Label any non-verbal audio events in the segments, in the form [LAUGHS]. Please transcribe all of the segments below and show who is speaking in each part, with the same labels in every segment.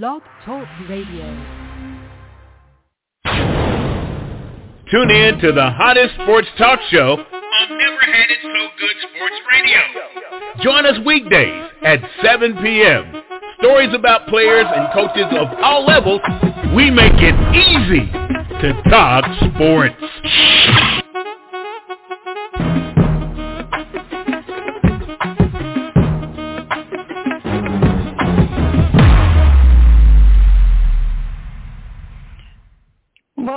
Speaker 1: Blog Talk Radio.
Speaker 2: Tune in to the hottest sports talk show I've Never Had It So Good Sports Radio. Join us weekdays at 7 p.m. Stories about players and coaches of all levels. We make it easy to talk sports.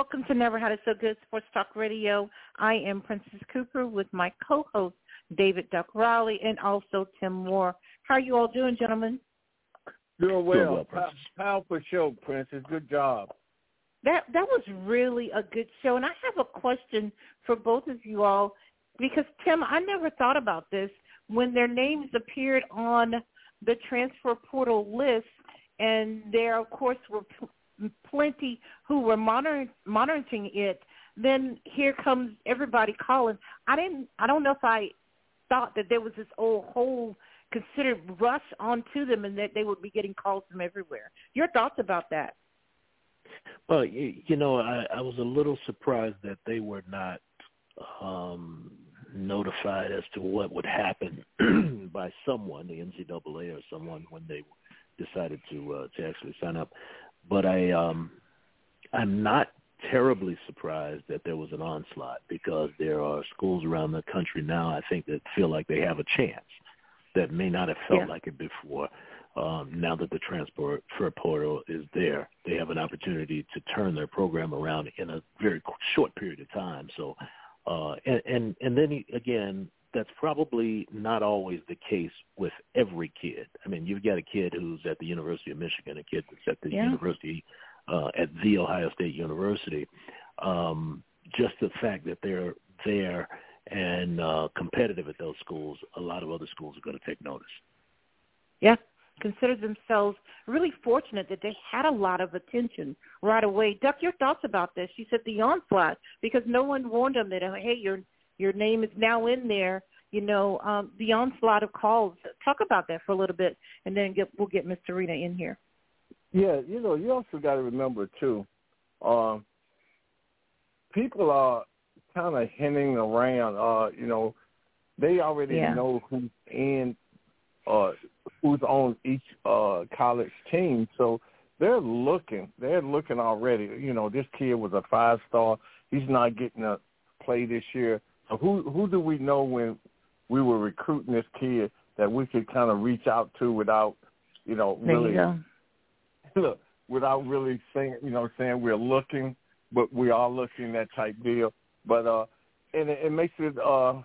Speaker 3: Welcome to Never Had It So Good Sports Talk Radio. I am Princess Cooper with my co-host David Duck Riley and also Tim Moore. How are you all doing, gentlemen?
Speaker 4: Doing well.
Speaker 2: Doing well,
Speaker 4: Pa-
Speaker 2: Princess.
Speaker 4: Powerful show, Princess. Good job.
Speaker 3: That that was really a good show, and I have a question for both of you all because Tim, I never thought about this when their names appeared on the transfer portal list, and there, of course, were p- plenty who were monitoring monitoring it. Then here comes everybody calling. I didn't. I don't know if I thought that there was this old whole considered rush onto them, and that they would be getting calls from everywhere. Your thoughts about that?
Speaker 5: Well, you, you know, I, I was a little surprised that they were not um, notified as to what would happen [CLEARS THROAT] by someone, the NCAA or someone, when they decided to uh, to actually sign up. But I, um, I'm not terribly surprised that there was an onslaught because there are schools around the country now. I think that feel like they have a chance that may not have felt
Speaker 3: Yeah.
Speaker 5: like it before um, now that the transfer portal is there, they have an opportunity to turn their program around in a very short period of time. So, uh, and, and and then again, that's probably not always the case with every kid. I mean, you've got a kid who's at the University of Michigan, a kid that's at the
Speaker 3: Yeah.
Speaker 5: University uh, at the Ohio State University. Um, just the fact that they're there and uh, competitive at those schools, a lot of other schools are going to take notice.
Speaker 3: yeah, consider themselves really fortunate that they had a lot of attention right away. Duck, your thoughts about this? You said the onslaught because no one warned them that hey, your your name is now in there. You know, um, the onslaught of calls. Talk about that for a little bit, and then get, we'll get Miss Serena in here.
Speaker 4: Yeah, you know, you also got to remember too, um, people are kind of hinting around. Uh, you know, they already
Speaker 3: Yeah.
Speaker 4: know who's in, uh, who's on each uh, college team, so they're looking. They're looking already. You know, this kid was a five star. He's not getting a play this year. So who who do we know when we were recruiting this kid that we could kind of reach out to without, you know,
Speaker 3: There
Speaker 4: really
Speaker 3: you [LAUGHS]
Speaker 4: look, without really saying, you know, saying we're looking, but we are looking that type deal. But uh, and it, it makes it uh,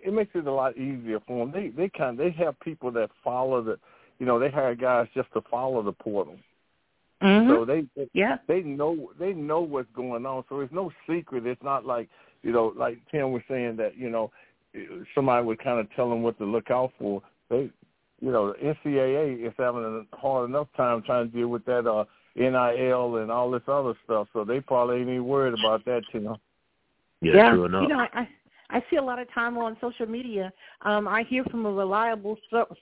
Speaker 4: it makes it a lot easier for them. They they kind of, they have people that follow the, you know, they hire guys just to follow the portal.
Speaker 3: Mm-hmm.
Speaker 4: So they, they
Speaker 3: yeah,
Speaker 4: they know they know what's going on. So it's no secret. It's not like you know, like Tim was saying that you know somebody would kind of tell them what to look out for. They, you know, the NCAA is having a hard enough time trying to deal with that uh, NIL and all this other stuff. So they probably ain't even worried about that, Tim.
Speaker 5: Yeah, true enough.
Speaker 3: You know, I, I I see a lot of time on social media. Um, I hear from a reliable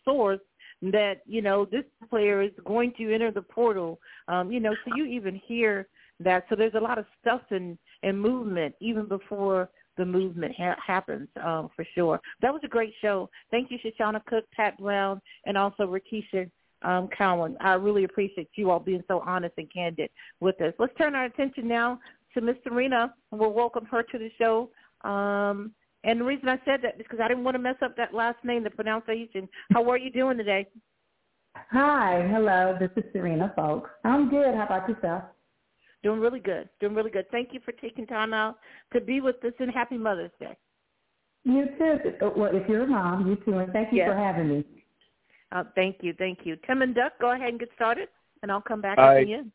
Speaker 3: source that you know this player is going to enter the portal. Um, you know, so you even hear that. So there's a lot of stuff and and movement even before the movement ha- happens um, for sure. That was a great show. Thank you, Shoshana Cook, Pat Brown, and also Rakisha um, Cowan. I really appreciate you all being so honest and candid with us. Let's turn our attention now to Miss Serena. We'll welcome her to the show. Um, and the reason I said that is because I didn't want to mess up that last name, the pronunciation. How are you doing today?
Speaker 6: Hi, hello. This is Serena Folks. I'm good. How about yourself?
Speaker 3: Doing really good. Doing really good. Thank you for taking time out to be with us and happy Mother's Day.
Speaker 6: You too. Well, if you're a mom, you too, and thank you
Speaker 3: Yes.
Speaker 6: for having me.
Speaker 3: Uh, thank you. Thank you. Tim and Duck, go ahead and get started, and I'll come back
Speaker 4: All
Speaker 3: at
Speaker 4: right.
Speaker 3: the end.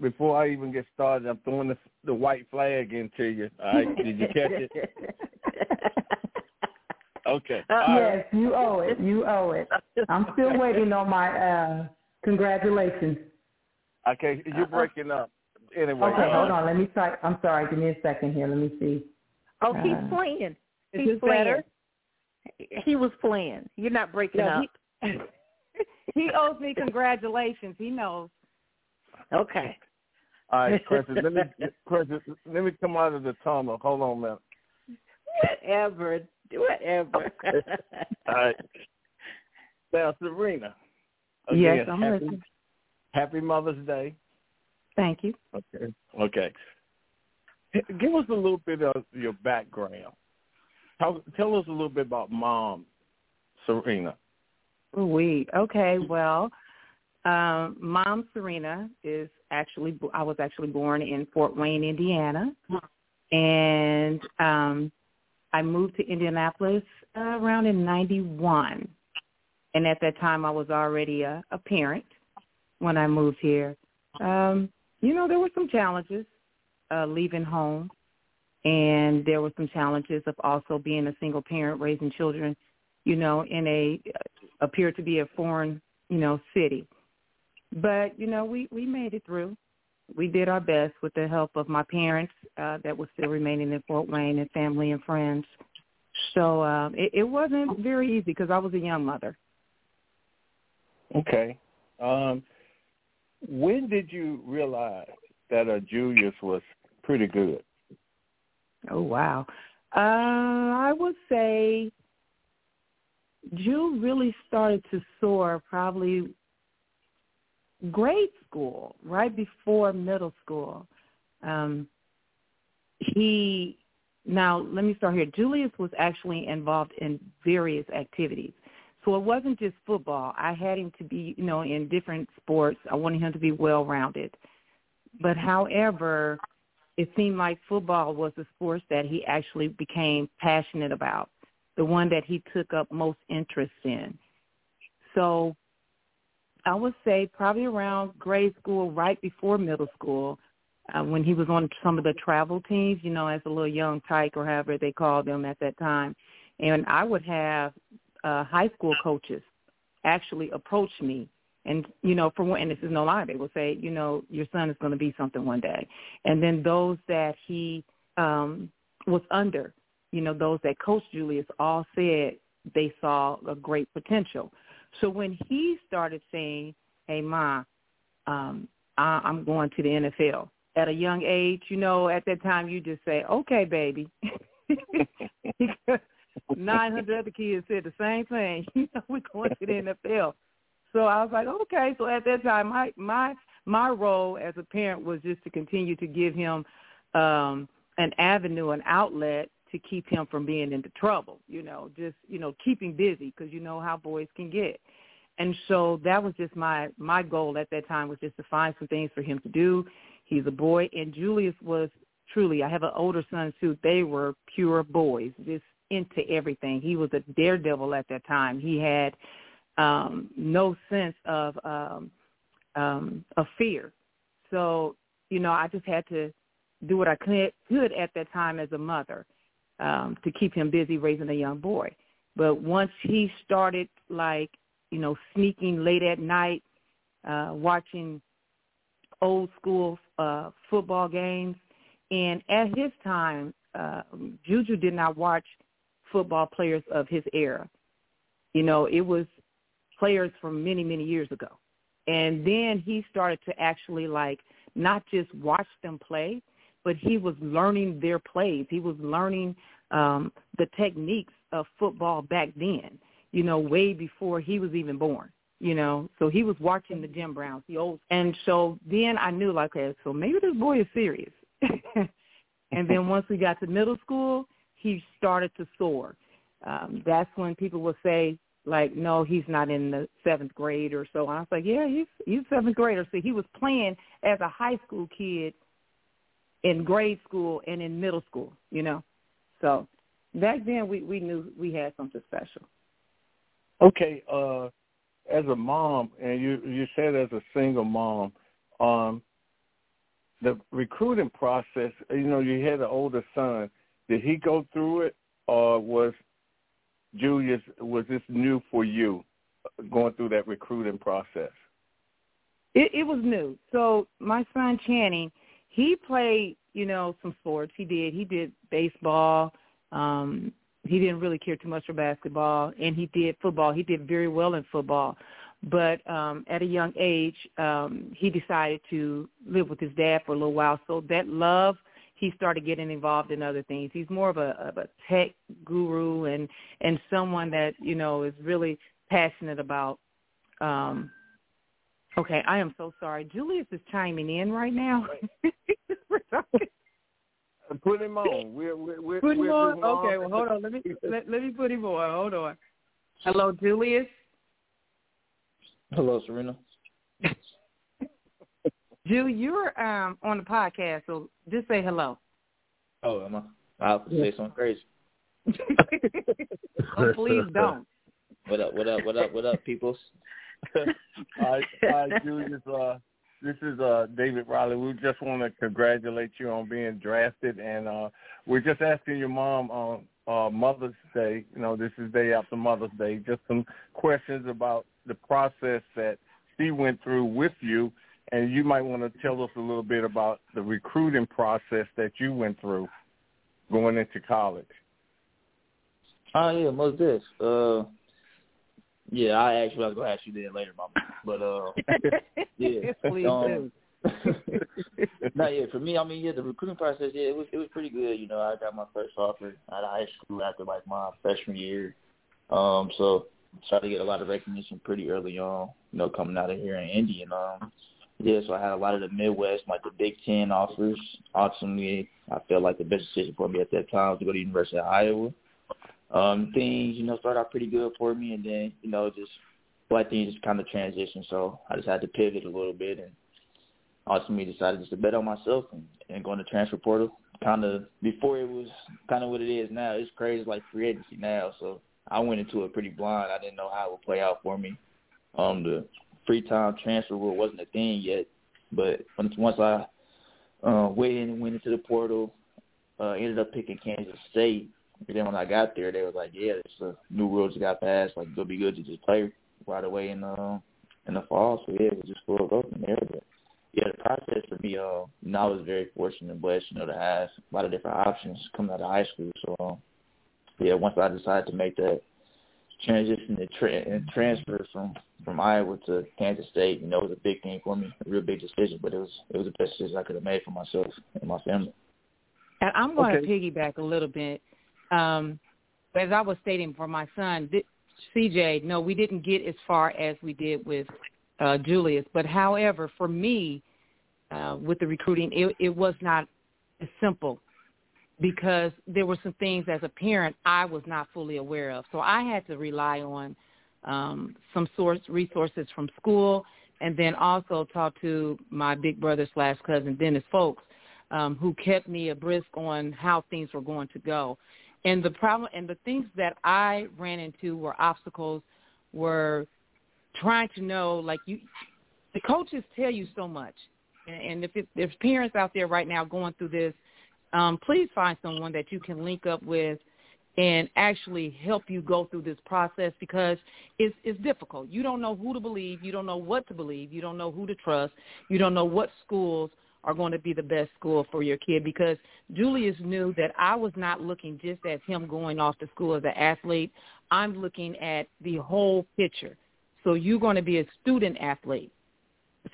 Speaker 4: Before I even get started, I'm throwing the the white flag into you. All right, did you catch it? [LAUGHS] Okay.
Speaker 3: Uh,
Speaker 4: All right.
Speaker 6: yes, you owe it. You owe it. I'm still waiting on my uh congratulations.
Speaker 4: Okay, you're breaking up. Anyway.
Speaker 6: Okay,
Speaker 4: uh,
Speaker 6: hold on. Let me try. I'm sorry. Give me a second here. Let me see.
Speaker 3: Oh, he's
Speaker 6: Uh,
Speaker 3: playing.
Speaker 6: Is
Speaker 3: He's
Speaker 6: this
Speaker 3: playing.
Speaker 6: better?
Speaker 3: He was playing. You're not breaking
Speaker 7: Yeah,
Speaker 3: up.
Speaker 7: he, [LAUGHS] he owes me congratulations. He knows. Okay.
Speaker 4: All right, [LAUGHS] Precious. let me Precious, let me come out of the tunnel. Hold on, a man.
Speaker 7: Whatever. Whatever.
Speaker 4: All right. Now, Serena.
Speaker 7: Again, yes, I'm
Speaker 4: happy,
Speaker 7: listening.
Speaker 4: Happy Mother's Day.
Speaker 7: Thank you.
Speaker 4: Okay. Okay. Give us a little bit of your background. Tell, tell us a little bit about mom, Serena.
Speaker 7: We okay. Well, um, mom Serena is actually I was actually born in Fort Wayne, Indiana, and um, I moved to Indianapolis uh, around in '91. And at that time, I was already a, a parent when I moved here. Um, you know, there were some challenges uh, leaving home, and there were some challenges of also being a single parent raising children, you know, in a uh, appeared to be a foreign, you know, city. But you know, we we made it through. We did our best with the help of my parents uh, that were still remaining in Fort Wayne and family and friends. So uh, it, it wasn't very easy because I was a young mother.
Speaker 4: Okay. Um, when did you realize that uh, Julius was pretty good?
Speaker 7: Oh wow. Uh, I would say Jules really started to soar probably grade school, right before middle school. Um, he now let me start here. Julius was actually involved in various activities. So it wasn't just football. I had him to be, you know, in different sports. I wanted him to be well rounded. But however, it seemed like football was the sport that he actually became passionate about, the one that he took up most interest in. So I would say probably around grade school, right before middle school, uh, when he was on some of the travel teams, you know, as a little young tyke or however they called them at that time. And I would have uh, high school coaches actually approached me and you know for one and this is no lie they will say you know your son is going to be something one day. And then those that he um was under you know those that coached julius all said they saw a great potential. So when he started saying hey ma um I, i'm going to the nfl at a young age you know at that time you just say okay baby [LAUGHS] 900 other kids said the same thing. [LAUGHS] You know, we're going to the NFL. So I was like, okay. So at that time, my my my role as a parent was just to continue to give him um, an avenue, an outlet to keep him from being into trouble. You know, just you know, keeping busy because you know how boys can get. And so that was just my my goal at that time was just to find some things for him to do. He's a boy, and Julius was truly. I have an older son too. They were pure boys, just into everything. He was a daredevil at that time. He had um, no sense of um, um, of fear. So you know, I just had to do what I could, could at that time as a mother um, to keep him busy raising a young boy. But once he started like you know sneaking late at night, uh, watching old school uh, football games, and at his time, uh, Juju did not watch football players of his era. You know, it was players from many, many years ago. And then he started to actually like not just watch them play, but he was learning their plays. He was learning um, the techniques of football back then, you know, way before he was even born, you know. So he was watching the Jim Browns, the old. And so then I knew like, okay, so maybe this boy is serious. [LAUGHS] and then once we got to middle school, he started to soar. Um, that's when people will say, like, no, he's not in the seventh grade or so. And I was like, yeah, he's he's seventh grader. So he was playing as a high school kid in grade school and in middle school, you know. So back then we we knew we had something special.
Speaker 4: Okay, uh as a mom and you you said as a single mom, um the recruiting process, you know, you had an older son did he go through it, or was Julius was this new for you, going through that recruiting process?
Speaker 7: It, it was new. So my son Channing, he played, you know, some sports. He did. He did baseball. Um, he didn't really care too much for basketball, and he did football. He did very well in football. but um, at a young age, um, he decided to live with his dad for a little while. So that love, he started getting involved in other things. He's more of a, of a tech guru and and someone that you know is really passionate about. Um, okay, I am so sorry. Julius is chiming in right now. [LAUGHS] [LAUGHS]
Speaker 4: Put him on. We're, we're, we're,
Speaker 7: put him
Speaker 4: we're
Speaker 7: on. Okay, well, hold on. Let me let, let me put him on. Hold on. Hello, Julius.
Speaker 1: Hello, Serena.
Speaker 7: Ju, you're um on the podcast, so just say hello.
Speaker 1: Oh, am I? I'll say something crazy. [LAUGHS]
Speaker 7: oh, please [LAUGHS] don't.
Speaker 1: What up? What up? What up? What up, peoples?
Speaker 4: hi, hi, Julius. Uh, this is uh, David Riley. We just want to congratulate you on being drafted, and uh, we're just asking your mom on uh, Mother's Day. You know, this is day after Mother's Day. Just some questions about the process that she went through with you, and you might want to tell us a little bit about the recruiting process that you went through going into college.
Speaker 1: Oh yeah, most this. Uh, yeah, I actually I was gonna ask you that later, Mama. But uh, [LAUGHS] yeah,
Speaker 7: please um,
Speaker 1: do. [LAUGHS] no, yeah, for me, I mean, yeah, the recruiting process, yeah, it was it was pretty good. You know, I got my first offer out of high school after like my freshman year. Um, so started to get a lot of recognition pretty early on. You know, coming out of here in Indy, and um, yeah, so I had a lot of the Midwest, like the Big Ten offers. Ultimately, I felt like the best decision for me at that time was to go to the University of Iowa um, things, you know, started out pretty good for me, and then, you know, just like things just kind of transitioned. So I just had to pivot a little bit, and ultimately decided just to bet on myself and, and go in transfer portal. Kind of before it was kind of what it is now. It's crazy like free agency now. So I went into it pretty blind. I didn't know how it would play out for me. Um, the free time transfer rule wasn't a thing yet, but once I uh, went and went into the portal, uh, ended up picking Kansas State and then when I got there, they was like, "Yeah, it's a new rules that got passed. Like, it'll be good to just play right away in the uh, in the fall." So yeah, it was just full go from there. But yeah, the process for me, uh, you know, I was very fortunate and blessed, you know, to have a lot of different options coming out of high school. So um, yeah, once I decided to make that transition and, tra- and transfer from from Iowa to Kansas State, you know, it was a big thing for me, a real big decision. But it was it was the best decision I could have made for myself and my family.
Speaker 7: And I'm going
Speaker 4: Okay.
Speaker 7: to piggyback a little bit. Um, as I was stating for my son, th- CJ, no, we didn't get as far as we did with uh, Julius. But however, for me, uh, with the recruiting, it, it was not as simple because there were some things as a parent I was not fully aware of. So I had to rely on um, some source resources from school, and then also talk to my big brother slash cousin Dennis Folks, um, who kept me abreast on how things were going to go. And the problem and the things that I ran into were obstacles were trying to know like you the coaches tell you so much. And, if it, there's parents out there right now going through this, um, please find someone that you can link up with and actually help you go through this process because it's it's difficult. You don't know who to believe, you don't know what to believe, you don't know who to trust, you don't know what schools are going to be the best school for your kid because Julius knew that I was not looking just at him going off to school as an athlete. I'm looking at the whole picture. So you're going to be a student athlete.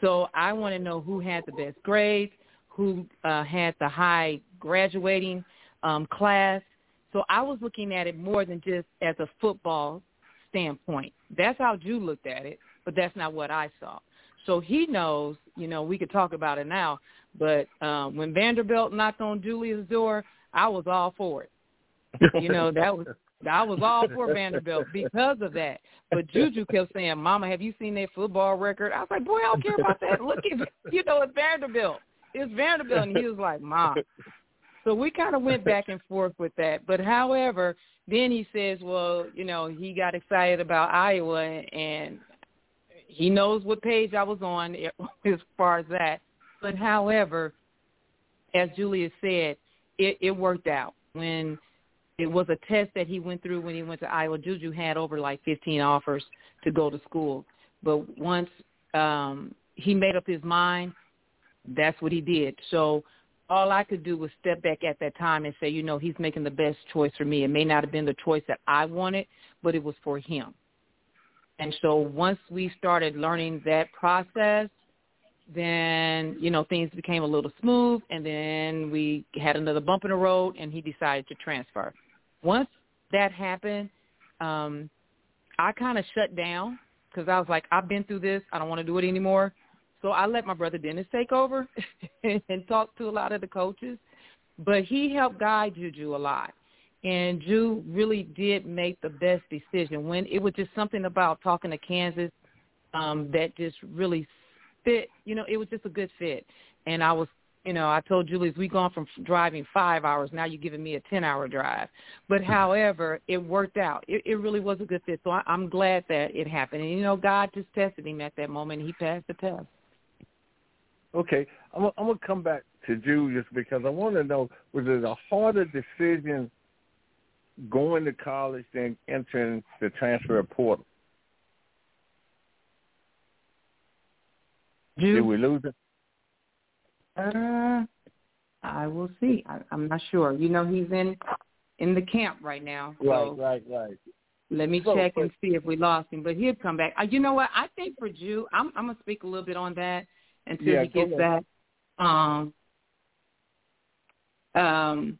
Speaker 7: So I want to know who had the best grades, who uh, had the high graduating um, class. So I was looking at it more than just as a football standpoint. That's how Jew looked at it, but that's not what I saw. So he knows, you know, we could talk about it now, but um, when Vanderbilt knocked on Julius' door, I was all for it. You know, that was I was all for Vanderbilt because of that. But Juju kept saying, "Mama, have you seen their football record?" I was like, "Boy, I don't care about that. Look at you know, it's Vanderbilt. It's Vanderbilt." And he was like, "Mom." So we kind of went back and forth with that. But however, then he says, "Well, you know, he got excited about Iowa, and he knows what page I was on [LAUGHS] as far as that." But however, as Julius said, it, it worked out when it was a test that he went through when he went to Iowa. Juju had over like 15 offers to go to school, but once um, he made up his mind, that's what he did. So all I could do was step back at that time and say, you know, he's making the best choice for me. It may not have been the choice that I wanted, but it was for him. And so once we started learning that process, then you know things became a little smooth, and then we had another bump in the road, and he decided to transfer. Once that happened, um, I kind of shut down because I was like, I've been through this. I don't want to do it anymore. So I let my brother Dennis take over [LAUGHS] and talk to a lot of the coaches. But he helped guide Juju a lot. And Ju really did make the best decision. When it was just something about talking to Kansas um, that just really fit. You know, it was just a good fit. And I was you know, I told Julius we gone from driving five hours. Now you're giving me a ten hour drive. But mm-hmm. however, it worked out. It, it really was a good fit. So I, I'm glad that it happened. And you know, God just tested him at that moment. and He passed the test.
Speaker 4: Okay, I'm, I'm gonna come back to Julius because I want to know was it a harder decision going to college than entering the transfer portal?
Speaker 7: Did
Speaker 4: we lose it?
Speaker 7: Uh, I will see. I, I'm not sure. You know, he's in in the camp right now. So
Speaker 4: right, right, right.
Speaker 7: Let me so, check and see if we lost him, but he'll come back. Uh, you know what? I think for Ju, I'm, I'm gonna speak a little bit on that until
Speaker 4: yeah,
Speaker 7: he gets back. Um, um,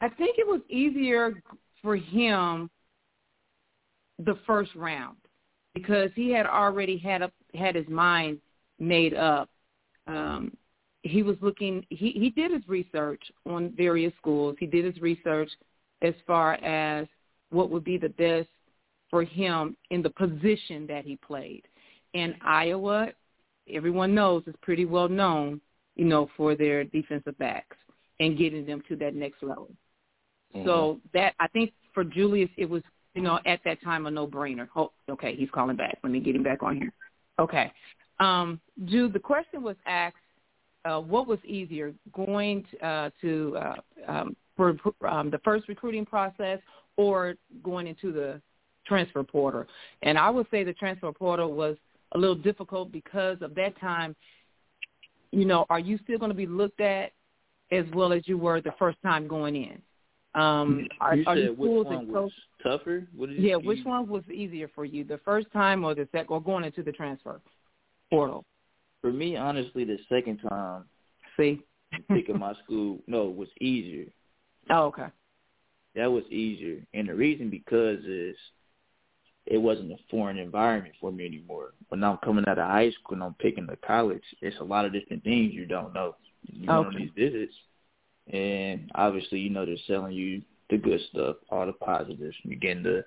Speaker 7: I think it was easier for him the first round because he had already had up had his mind made up um, he was looking. He he did his research on various schools. He did his research as far as what would be the best for him in the position that he played. And Iowa, everyone knows, is pretty well known, you know, for their defensive backs and getting them to that next level. Mm-hmm. So that I think for Julius, it was you know at that time a no-brainer. Oh, okay, he's calling back. Let me get him back on here. Okay, um, Jude, the question was asked, uh, what was easier, going to, uh, to uh, um, for um, the first recruiting process or going into the transfer portal? And I would say the transfer portal was a little difficult because of that time. You know, are you still going to be looked at as well as you were the first time going in? Um, are,
Speaker 1: you
Speaker 7: are
Speaker 1: said
Speaker 7: you
Speaker 1: which one was tougher?
Speaker 7: yeah, which one was easier for you, the first time or the second, or going into the transfer? portal?
Speaker 1: For me, honestly, the second time.
Speaker 7: See.
Speaker 1: picking my school, no, was easier.
Speaker 7: Oh, okay.
Speaker 1: That was easier, and the reason because is it wasn't a foreign environment for me anymore. When I'm coming out of high school and I'm picking the college, it's a lot of different things you don't know. You go
Speaker 7: okay.
Speaker 1: on these visits, and obviously, you know, they're selling you the good stuff, all the positives. You're getting the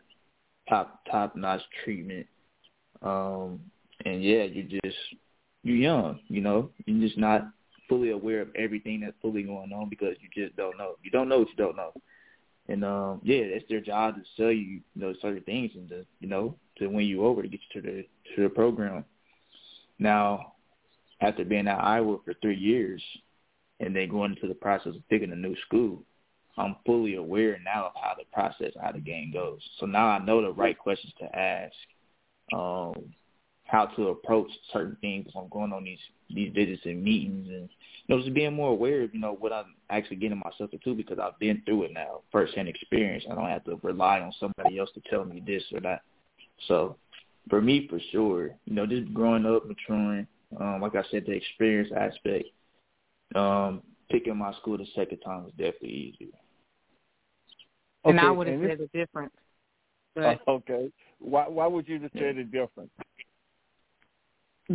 Speaker 1: top top notch treatment. Um, and yeah, you just you're young, you know, you're just not fully aware of everything that's fully going on because you just don't know. You don't know what you don't know. And um yeah, it's their job to sell you, you know, certain things and to you know, to win you over to get you to the to the program. Now, after being at Iowa for three years and then going into the process of picking a new school, I'm fully aware now of how the process, how the game goes. So now I know the right questions to ask. Um, how to approach certain things when I'm going on these these visits and meetings and you know just being more aware of you know what I'm actually getting myself into because I've been through it now first hand experience. I don't have to rely on somebody else to tell me this or that. So for me, for sure, you know, just growing up, maturing, um, like I said, the experience aspect, um, picking my school the second time was definitely easier.
Speaker 7: And I would have said the difference. But,
Speaker 4: okay. Why why would you have said the difference?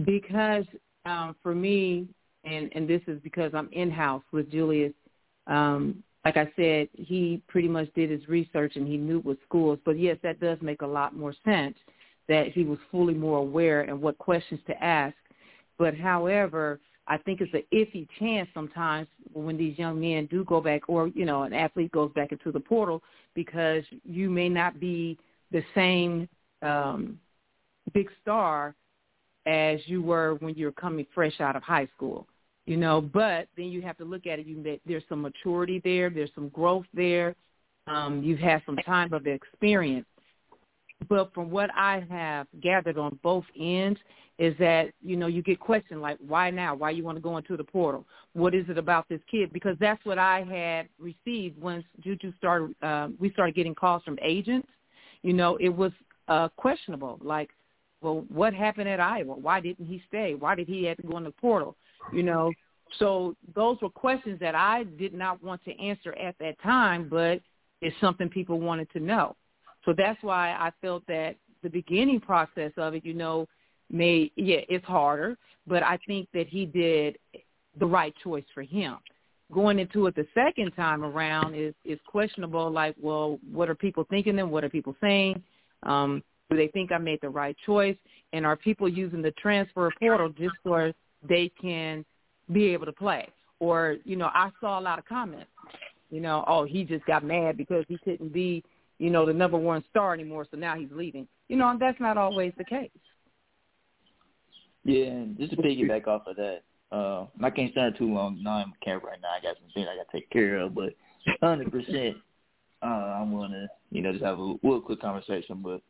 Speaker 7: Because um, for me, and and this is because I'm in house with Julius. Um, like I said, he pretty much did his research and he knew what schools. But yes, that does make a lot more sense that he was fully more aware and what questions to ask. But however, I think it's an iffy chance sometimes when these young men do go back, or you know, an athlete goes back into the portal because you may not be the same um, big star as you were when you're coming fresh out of high school you know but then you have to look at it you there's some maturity there there's some growth there um you've had some time of experience. But from what i have gathered on both ends is that you know you get questioned like why now? Why you want to go into the portal? What is it about this kid? Because that's what i had received once juju started uh, we started getting calls from agents. You know it was uh, questionable. Like, well, what happened at Iowa? Why didn't he stay? Why did he have to go in the portal? You know, so those were questions that I did not want to answer at that time, but it's something people wanted to know. So that's why I felt that the beginning process of it, you know, may yeah, it's harder, but I think that he did the right choice for him. Going into it the second time around is is questionable. Like, well, what are people thinking? And what are people saying? Um, do they think I made the right choice? And are people using the transfer portal just so they can be able to play? Or you know, I saw a lot of comments. You know, oh, he just got mad because he couldn't be, you know, the number one star anymore, so now he's leaving. You know, and that's not always the case.
Speaker 1: Yeah, and just to piggyback off of that, uh, I can't stand too long. No, I'm camp right now. I got some things I got to take care of, but hundred percent, uh, I'm gonna, you know, just have a real quick conversation. But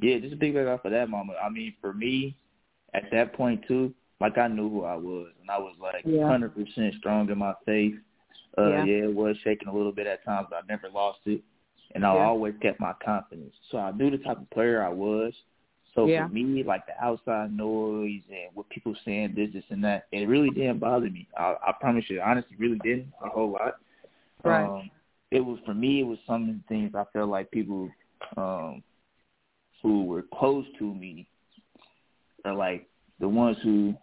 Speaker 1: yeah, just to piggyback off of that moment. I mean, for me, at that point too, like I knew who I was, and I was like hundred yeah. percent strong in my faith. Uh, yeah. yeah, it was shaking a little bit at times, but I never lost it, and I yeah. always kept my confidence. So I knew the type of player I was. So yeah. for me, like the outside noise and what people saying this, this, and that, it really didn't bother me. I, I promise you, honestly, really didn't a whole lot.
Speaker 7: Right.
Speaker 1: Um, it was for me. It was some of the things I felt like people um, who were close to me are like the ones who,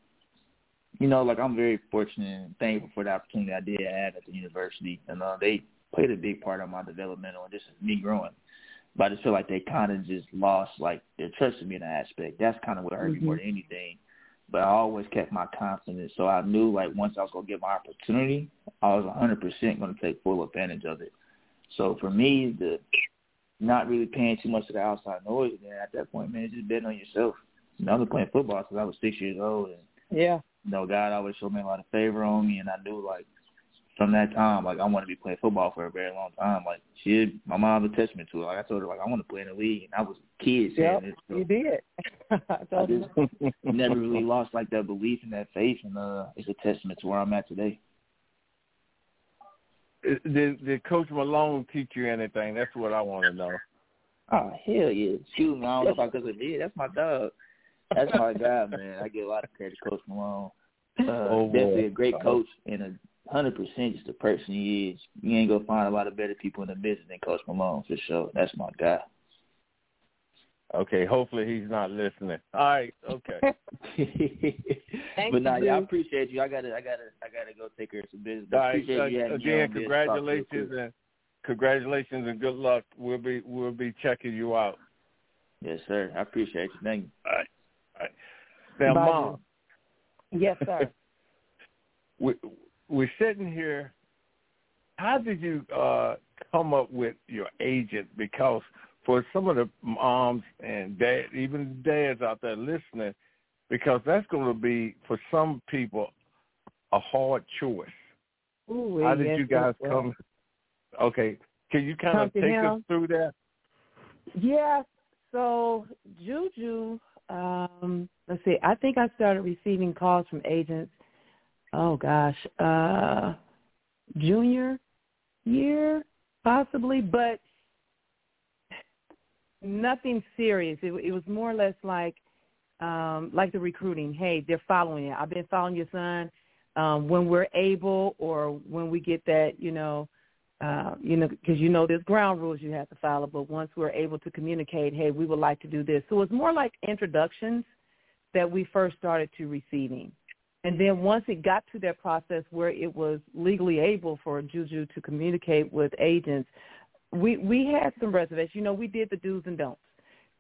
Speaker 1: you know, like I'm very fortunate and thankful for the opportunity I did have at the university, and uh, they played a big part of my developmental and just me growing. But I just feel like they kind of just lost like their trust in me in that aspect. That's kind of what hurt mm-hmm. me more than anything. But I always kept my confidence, so I knew like once I was gonna get my opportunity, I was 100% gonna take full advantage of it. So for me, the not really paying too much to the outside noise, then at that point, man, just betting on yourself. You know, I've been playing football since I was six years old, and
Speaker 7: yeah,
Speaker 1: you know, God always showed me a lot of favor on me, and I knew like from that time, like I want to be playing football for a very long time. Like she, my mom's a testament to it. Like I told her, like I want to play in the league, and I was a kid saying
Speaker 7: yep,
Speaker 1: this. So
Speaker 7: you did. [LAUGHS]
Speaker 1: I just never really lost like that belief and that faith, and uh, it's a testament to where I'm at today.
Speaker 4: Did did Coach Malone teach you anything? That's what I want to know.
Speaker 1: Oh hell yeah! Shoot, I don't know if I could did. That's my dog. That's my guy, [LAUGHS] man. I give a lot of credit to Coach Malone. Uh, oh, definitely a great coach and a hundred percent just the person he is. You ain't gonna find a lot of better people in the business than Coach Malone for sure. That's my guy.
Speaker 4: Okay, hopefully he's not listening. All right, okay. [LAUGHS]
Speaker 1: Thank but nah, yeah, I appreciate you. I gotta, I gotta, I gotta go take care of some business.
Speaker 4: All
Speaker 1: right,
Speaker 4: uh, again, congratulations and congratulations and good luck. We'll be, we'll be checking you out.
Speaker 1: Yes, sir. I appreciate you. Thank you.
Speaker 4: All right, all right. Now, Bye. mom.
Speaker 7: Yes, sir. [LAUGHS]
Speaker 4: we, we're sitting here. How did you uh, come up with your agent? Because for some of the moms and dad, even dads out there listening, because that's going to be for some people a hard choice.
Speaker 7: Ooh,
Speaker 4: How did
Speaker 7: yes,
Speaker 4: you guys
Speaker 7: yes,
Speaker 4: come? Okay, can you kind of take us through that?
Speaker 7: Yeah. So Juju, um, let's see. I think I started receiving calls from agents oh gosh, uh junior year possibly, but nothing serious. It, it was more or less like um like the recruiting. Hey, they're following you. I've been following your son. Um, when we're able, or when we get that, you know, uh, you know, because you know there's ground rules you have to follow. But once we're able to communicate, hey, we would like to do this. So it's more like introductions that we first started to receiving. And then once it got to that process where it was legally able for Juju to communicate with agents, we we had some reservations. You know, we did the do's and don'ts.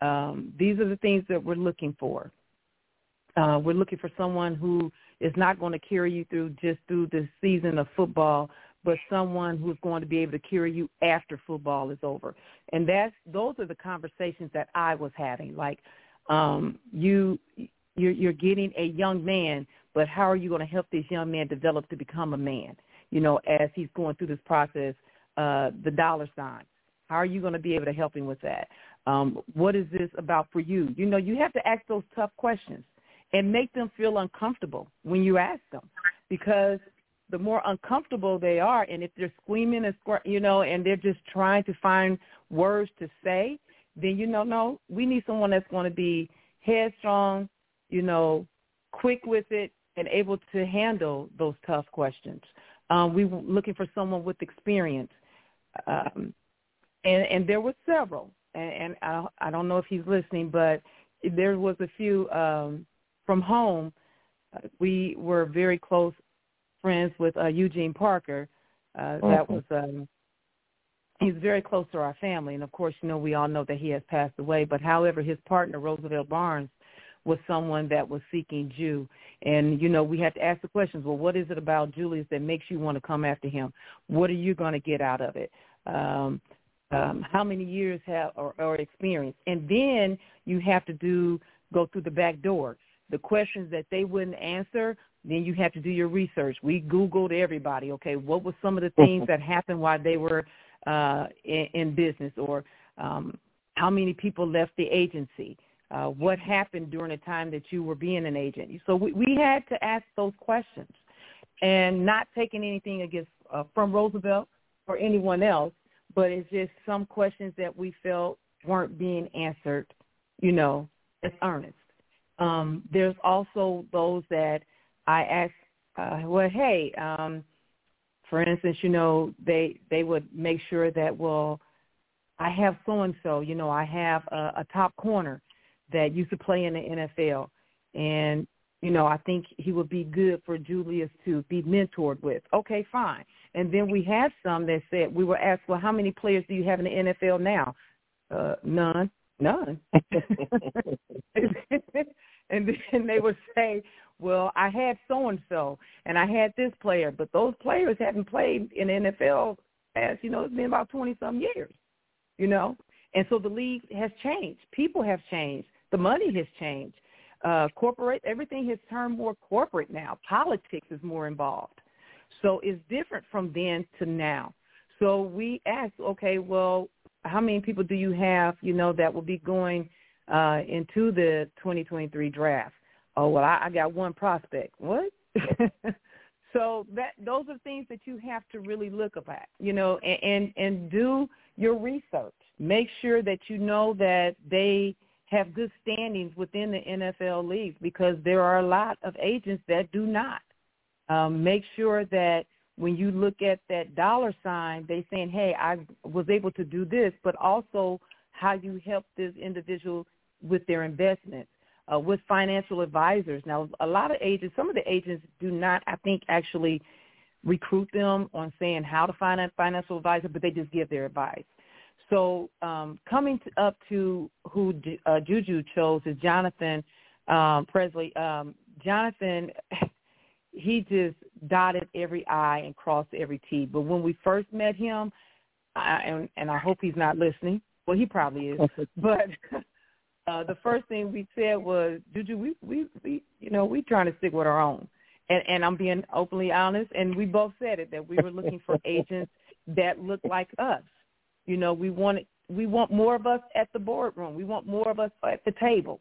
Speaker 7: Um, these are the things that we're looking for. Uh, we're looking for someone who is not going to carry you through just through the season of football, but someone who's going to be able to carry you after football is over. And that's those are the conversations that I was having. Like um, you, you're, you're getting a young man but how are you going to help this young man develop to become a man? You know, as he's going through this process, uh, the dollar sign. How are you going to be able to help him with that? Um, what is this about for you? You know, you have to ask those tough questions and make them feel uncomfortable when you ask them, because the more uncomfortable they are, and if they're screaming and you know, and they're just trying to find words to say, then you know, no, we need someone that's going to be headstrong, you know, quick with it, and able to handle those tough questions. Um, we were looking for someone with experience, um, and and there were several. And, and I I don't know if he's listening, but there was a few um, from home. Uh, we were very close friends with uh, Eugene Parker. Uh, that was um, he's very close to our family, and of course, you know, we all know that he has passed away. But however, his partner Roosevelt Barnes was someone that was seeking Ju, and you know, we had to ask the questions. Well, what is it about Julius that makes you want to come after him? What are you going to get out of it? Um, um, how many years have or, or experience, and then you have to do go through the back door. The questions that they wouldn't answer, then you have to do your research. We Googled everybody. Okay, what were some of the things that happened while they were uh, in, in business, or um, how many people left the agency? Uh, what happened during the time that you were being an agent? So we, we had to ask those questions, and not taking anything against uh, from Roosevelt or anyone else, but it's just some questions that we felt weren't being answered, you know, as earnest. Um, there's also those that I asked, uh, well, hey, um, for instance, you know, they they would make sure that well, I have so and so, you know, I have a, a top corner that used to play in the NFL, and you know, I think he would be good for Julius to be mentored with. Okay, fine. And then we had some that said we were asked, well, how many players do you have in the NFL now? Uh, none, none. [LAUGHS] and then they would say, well, I had so and so, and I had this player, but those players haven't played in the NFL as you know it's been about twenty some years, you know, and so the league has changed. People have changed. The money has changed. Uh, corporate everything has turned more corporate now. Politics is more involved, so it's different from then to now. So we asked, okay, well, how many people do you have, you know, that will be going uh, into the 2023 draft? oh well I, I got one prospect. What? [LAUGHS] so that those are things that you have to really look at, you know, and, and and do your research. Make sure that you know that they have good standings within the NFL leagues because there are a lot of agents that do not. Um, make sure that when you look at that dollar sign, they saying, "Hey, I was able to do this," but also how you help this individual with their investments uh, with financial advisors. Now, a lot of agents, some of the agents do not, I think, actually recruit them on saying how to find a financial advisor, but they just give their advice. So um, coming to, up to who uh, Juju chose is Jonathan um, Presley. Um, Jonathan, [LAUGHS] he just dotted every I and crossed every T. But when we first met him, I, and, and I hope he's not listening. Well, he probably is. [LAUGHS] but [LAUGHS] uh, the first thing we said was, Juju, we, we, we, you know, we trying to stick with our own. And, and I'm being openly honest, and we both said it, that we were looking for [LAUGHS] agents that look like us. You know, we want we want more of us at the boardroom. We want more of us at the table.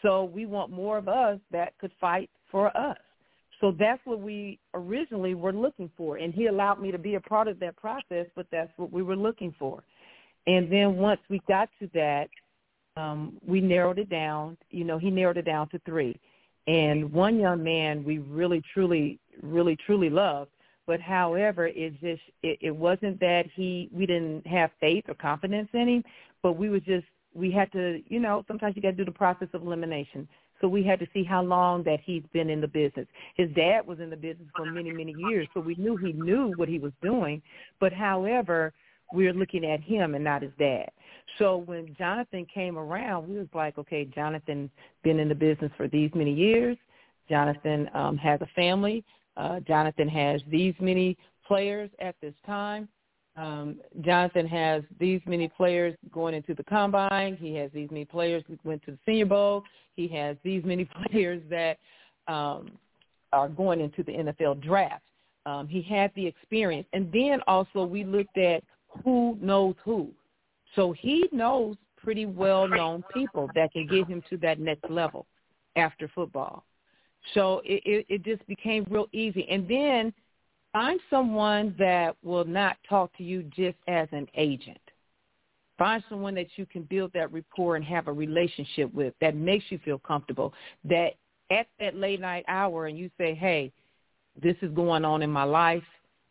Speaker 7: So we want more of us that could fight for us. So that's what we originally were looking for. And he allowed me to be a part of that process, but that's what we were looking for. And then once we got to that, um, we narrowed it down. You know, he narrowed it down to three. And one young man we really, truly, really, truly loved. But however, it just it, it wasn't that he we didn't have faith or confidence in him, but we was just we had to you know sometimes you got to do the process of elimination. So we had to see how long that he's been in the business. His dad was in the business for many, many years, so we knew he knew what he was doing. But however, we we're looking at him and not his dad. So when Jonathan came around, we was like, okay, Jonathan been in the business for these many years. Jonathan um, has a family. Uh, Jonathan has these many players at this time. Um, Jonathan has these many players going into the combine. He has these many players who went to the Senior Bowl. He has these many [LAUGHS] players that um, are going into the NFL draft. Um, he had the experience, and then also we looked at who knows who. So he knows pretty well-known people that can get him to that next level after football. So it, it, it just became real easy. And then find someone that will not talk to you just as an agent. Find someone that you can build that rapport and have a relationship with that makes you feel comfortable. That at that late night hour and you say, hey, this is going on in my life.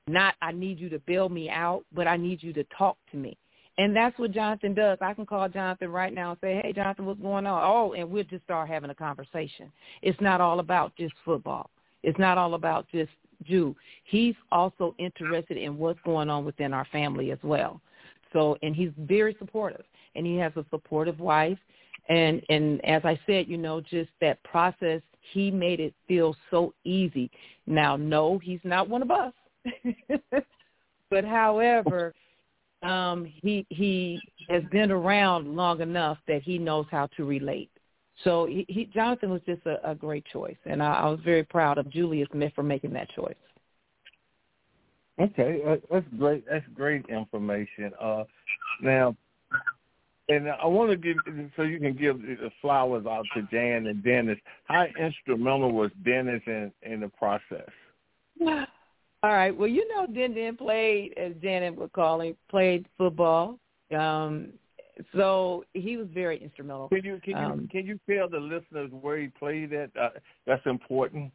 Speaker 7: Not I need you to bail me out, but I need you to talk to me. And that's what Jonathan does. I can call Jonathan right now and say, hey, Jonathan, what's going on? Oh, and we'll just start having a conversation. It's not all about just football. It's not all about just Ju. He's also interested in what's going on within our family as well. So, and he's very supportive, and he has a supportive wife. And and as I said, you know, just that process, he made it feel so easy. Now, no, he's not one of us, [LAUGHS] but however, um, he he has been around long enough that he knows how to relate. So he, he Jonathan was just a, a great choice, and I, I was very proud of Julius Smith for making that choice.
Speaker 4: Okay, uh, that's great. That's great information. Uh, now, and I want to give so you can give the flowers out to Jan and Dennis. How instrumental was Dennis in in the process? [SIGHS]
Speaker 7: All right. Well, you know, Den Den played, as Janet would call him, played football. Um, so he was very instrumental.
Speaker 4: Can you can you
Speaker 7: um,
Speaker 4: can you tell the listeners where he played at? Uh, that's important.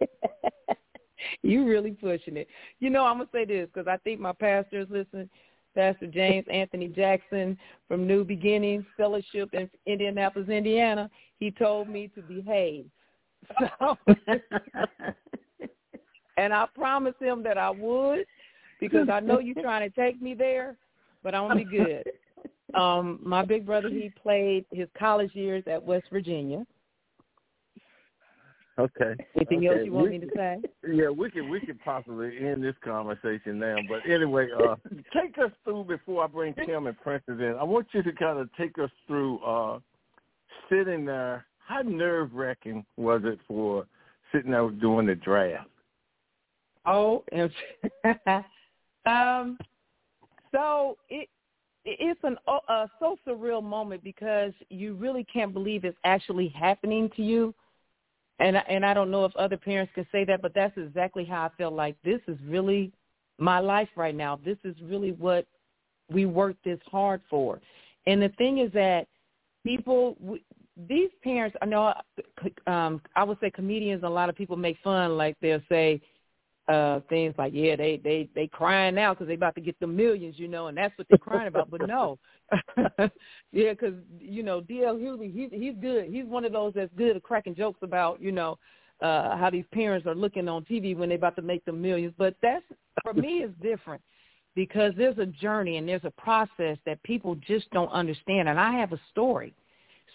Speaker 4: [LAUGHS]
Speaker 7: you really pushing it. You know, I'm gonna say this because I think my pastors listen. Pastor James Anthony Jackson from New Beginnings Fellowship in Indianapolis, Indiana. He told me to behave. [LAUGHS] So, [LAUGHS] and I promised him that I would because I know you're trying to take me there, but I'm gonna [LAUGHS] be good. Um, my big brother, he played his college years at West Virginia.
Speaker 4: Okay.
Speaker 7: Anything
Speaker 4: okay.
Speaker 7: else you want
Speaker 4: we,
Speaker 7: me to say? [LAUGHS]
Speaker 4: Yeah, we could we could possibly end this conversation now. But anyway, uh, take us through before I bring Tim and Princess in. I want you to kind of take us through uh, sitting there. How nerve wracking was it for sitting there doing the draft?
Speaker 7: Oh, [LAUGHS] um, so it it's an so surreal moment because you really can't believe it's actually happening to you and and I don't know if other parents can say that, but that's exactly how I feel like this is really my life right now. This is really what we worked this hard for. And the thing is that people, these parents, I know, um, I would say comedians. A lot of people make fun, like they'll say, uh things like yeah they they they crying now because they about to get the millions you know and that's what they're crying about. But no. [LAUGHS] Yeah because you know DL Hughley he's he's good. He's one of those that's good at cracking jokes about you know uh how these parents are looking on tv when they're about to make the millions. But that's for me is different because there's a journey and there's a process that people just don't understand. And i have a story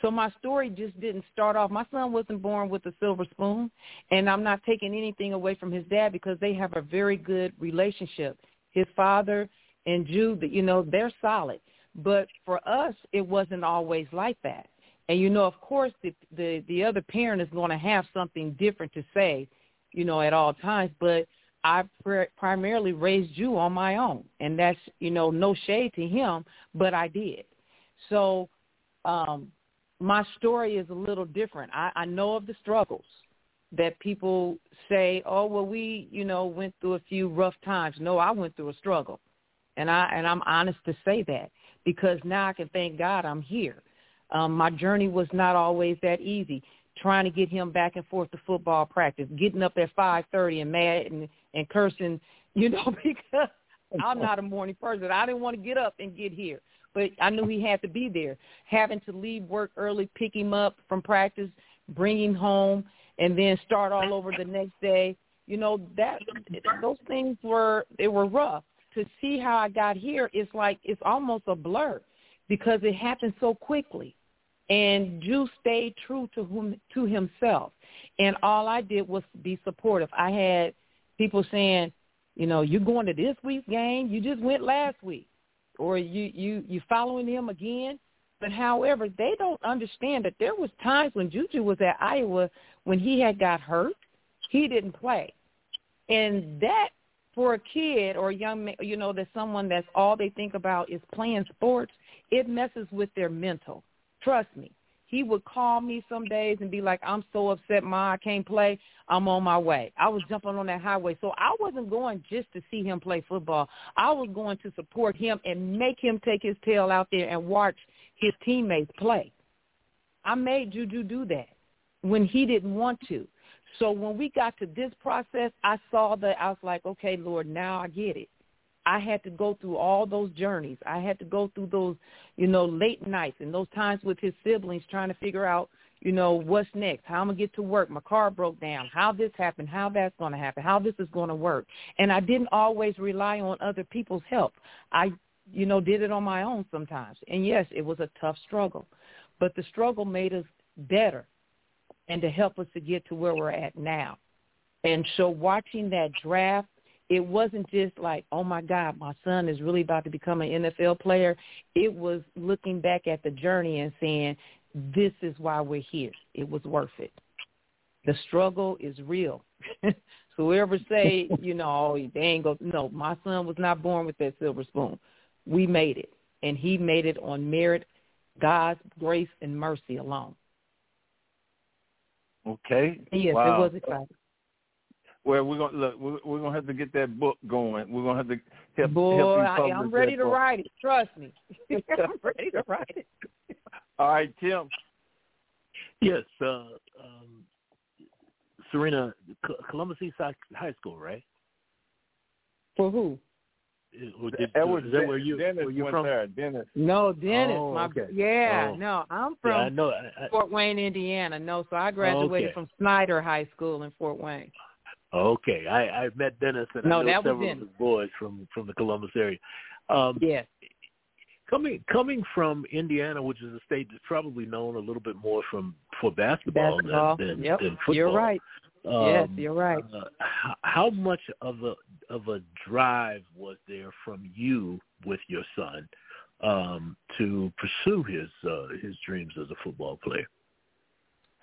Speaker 7: so my story just didn't start off. My son wasn't born with a silver spoon, and I'm not taking anything away from his dad because they have a very good relationship. His father and Jude, you know, they're solid. But for us, it wasn't always like that. And you know, of course, the the, the other parent is going to have something different to say, you know, at all times. But I pr- primarily raised you on my own, and that's you know no shade to him, but I did. So um, my story is a little different. I, I know of the struggles that people say, "Oh, well, we, you know, went through a few rough times." No, I went through a struggle, and I and I'm honest to say that because now I can thank God I'm here. Um, my journey was not always that easy. Trying to get him back and forth to football practice, getting up at 5:30 and mad and and cursing, [LAUGHS] you know, because I'm not a morning person. I didn't want to get up and get here but I knew he had to be there. Having to leave work early, pick him up from practice, bring him home, and then start all over the next day. You know that those things were they were rough. To see how I got here is like it's almost a blur because it happened so quickly. And Drew stayed true to whom to himself, and all I did was be supportive. I had people saying, you know, you're going to this week's game. You just went last week or you you you following him again. But however, they don't understand that there was times when Juju was at Iowa when he had got hurt, he didn't play, and that for a kid or a young man, you know, that someone that's all they think about is playing sports, it messes with their mental. Trust me. He would call me some days and be like, I'm so upset, Ma, I can't play. I'm on my way. I was jumping on that highway. So I wasn't going just to see him play football. I was going to support him and make him take his tail out there and watch his teammates play. I made Juju do that when he didn't want to. So when we got to this process, I saw that I was like, okay, Lord, now I get it. I had to go through all those journeys. I had to go through those, you know, late nights and those times with his siblings trying to figure out, you know, what's next, how I'm going to get to work. My car broke down, how this happened, how that's going to happen, how this is going to work. And I didn't always rely on other people's help. I, you know, did it on my own sometimes. And yes, it was a tough struggle, but the struggle made us better and to help us to get to where we're at now. And so watching that draft it wasn't just like, oh my God, my son is really about to become an NFL player. It was looking back at the journey and saying, this is why we're here. It was worth it. The struggle is real. [LAUGHS] so whoever say, [LAUGHS] you know, oh, they ain't go, no, my son was not born with that silver spoon. We made it, and he made it on merit, God's grace and mercy alone.
Speaker 4: Okay.
Speaker 7: Yes,
Speaker 4: wow.
Speaker 7: it was exciting.
Speaker 4: Well, we're gonna look. We're, we're gonna have to get that book going. We're gonna have to help.
Speaker 7: Boy,
Speaker 4: help
Speaker 7: I, I'm ready to book. write it. Trust me, [LAUGHS] [LAUGHS] I'm ready to write it.
Speaker 4: All right, Tim.
Speaker 5: Yes, uh, um, Serena, Columbus East High School, right?
Speaker 7: For who?
Speaker 5: Uh, did, that is that where you
Speaker 4: Dennis
Speaker 5: where you
Speaker 4: went
Speaker 5: from?
Speaker 4: there. Dennis.
Speaker 7: No, Dennis.
Speaker 5: Oh,
Speaker 7: my,
Speaker 5: okay.
Speaker 7: Yeah,
Speaker 5: oh.
Speaker 7: no, I'm from
Speaker 5: yeah, I know. I, I,
Speaker 7: Fort Wayne, Indiana. No, so I graduated
Speaker 5: okay.
Speaker 7: from Snyder High School in Fort Wayne.
Speaker 5: Okay, I I met Dennis and
Speaker 7: no,
Speaker 5: I know several of his boys from from the Columbus area. Um,
Speaker 7: yes.
Speaker 5: Coming coming from Indiana, which is a state that's probably known a little bit more from for basketball,
Speaker 7: basketball.
Speaker 5: Than, than,
Speaker 7: yep.
Speaker 5: than football.
Speaker 7: You're right.
Speaker 5: Um,
Speaker 7: yes, you're right.
Speaker 5: Uh, how, how much of a of a drive was there from you with your son um, to pursue his uh, his dreams as a football player?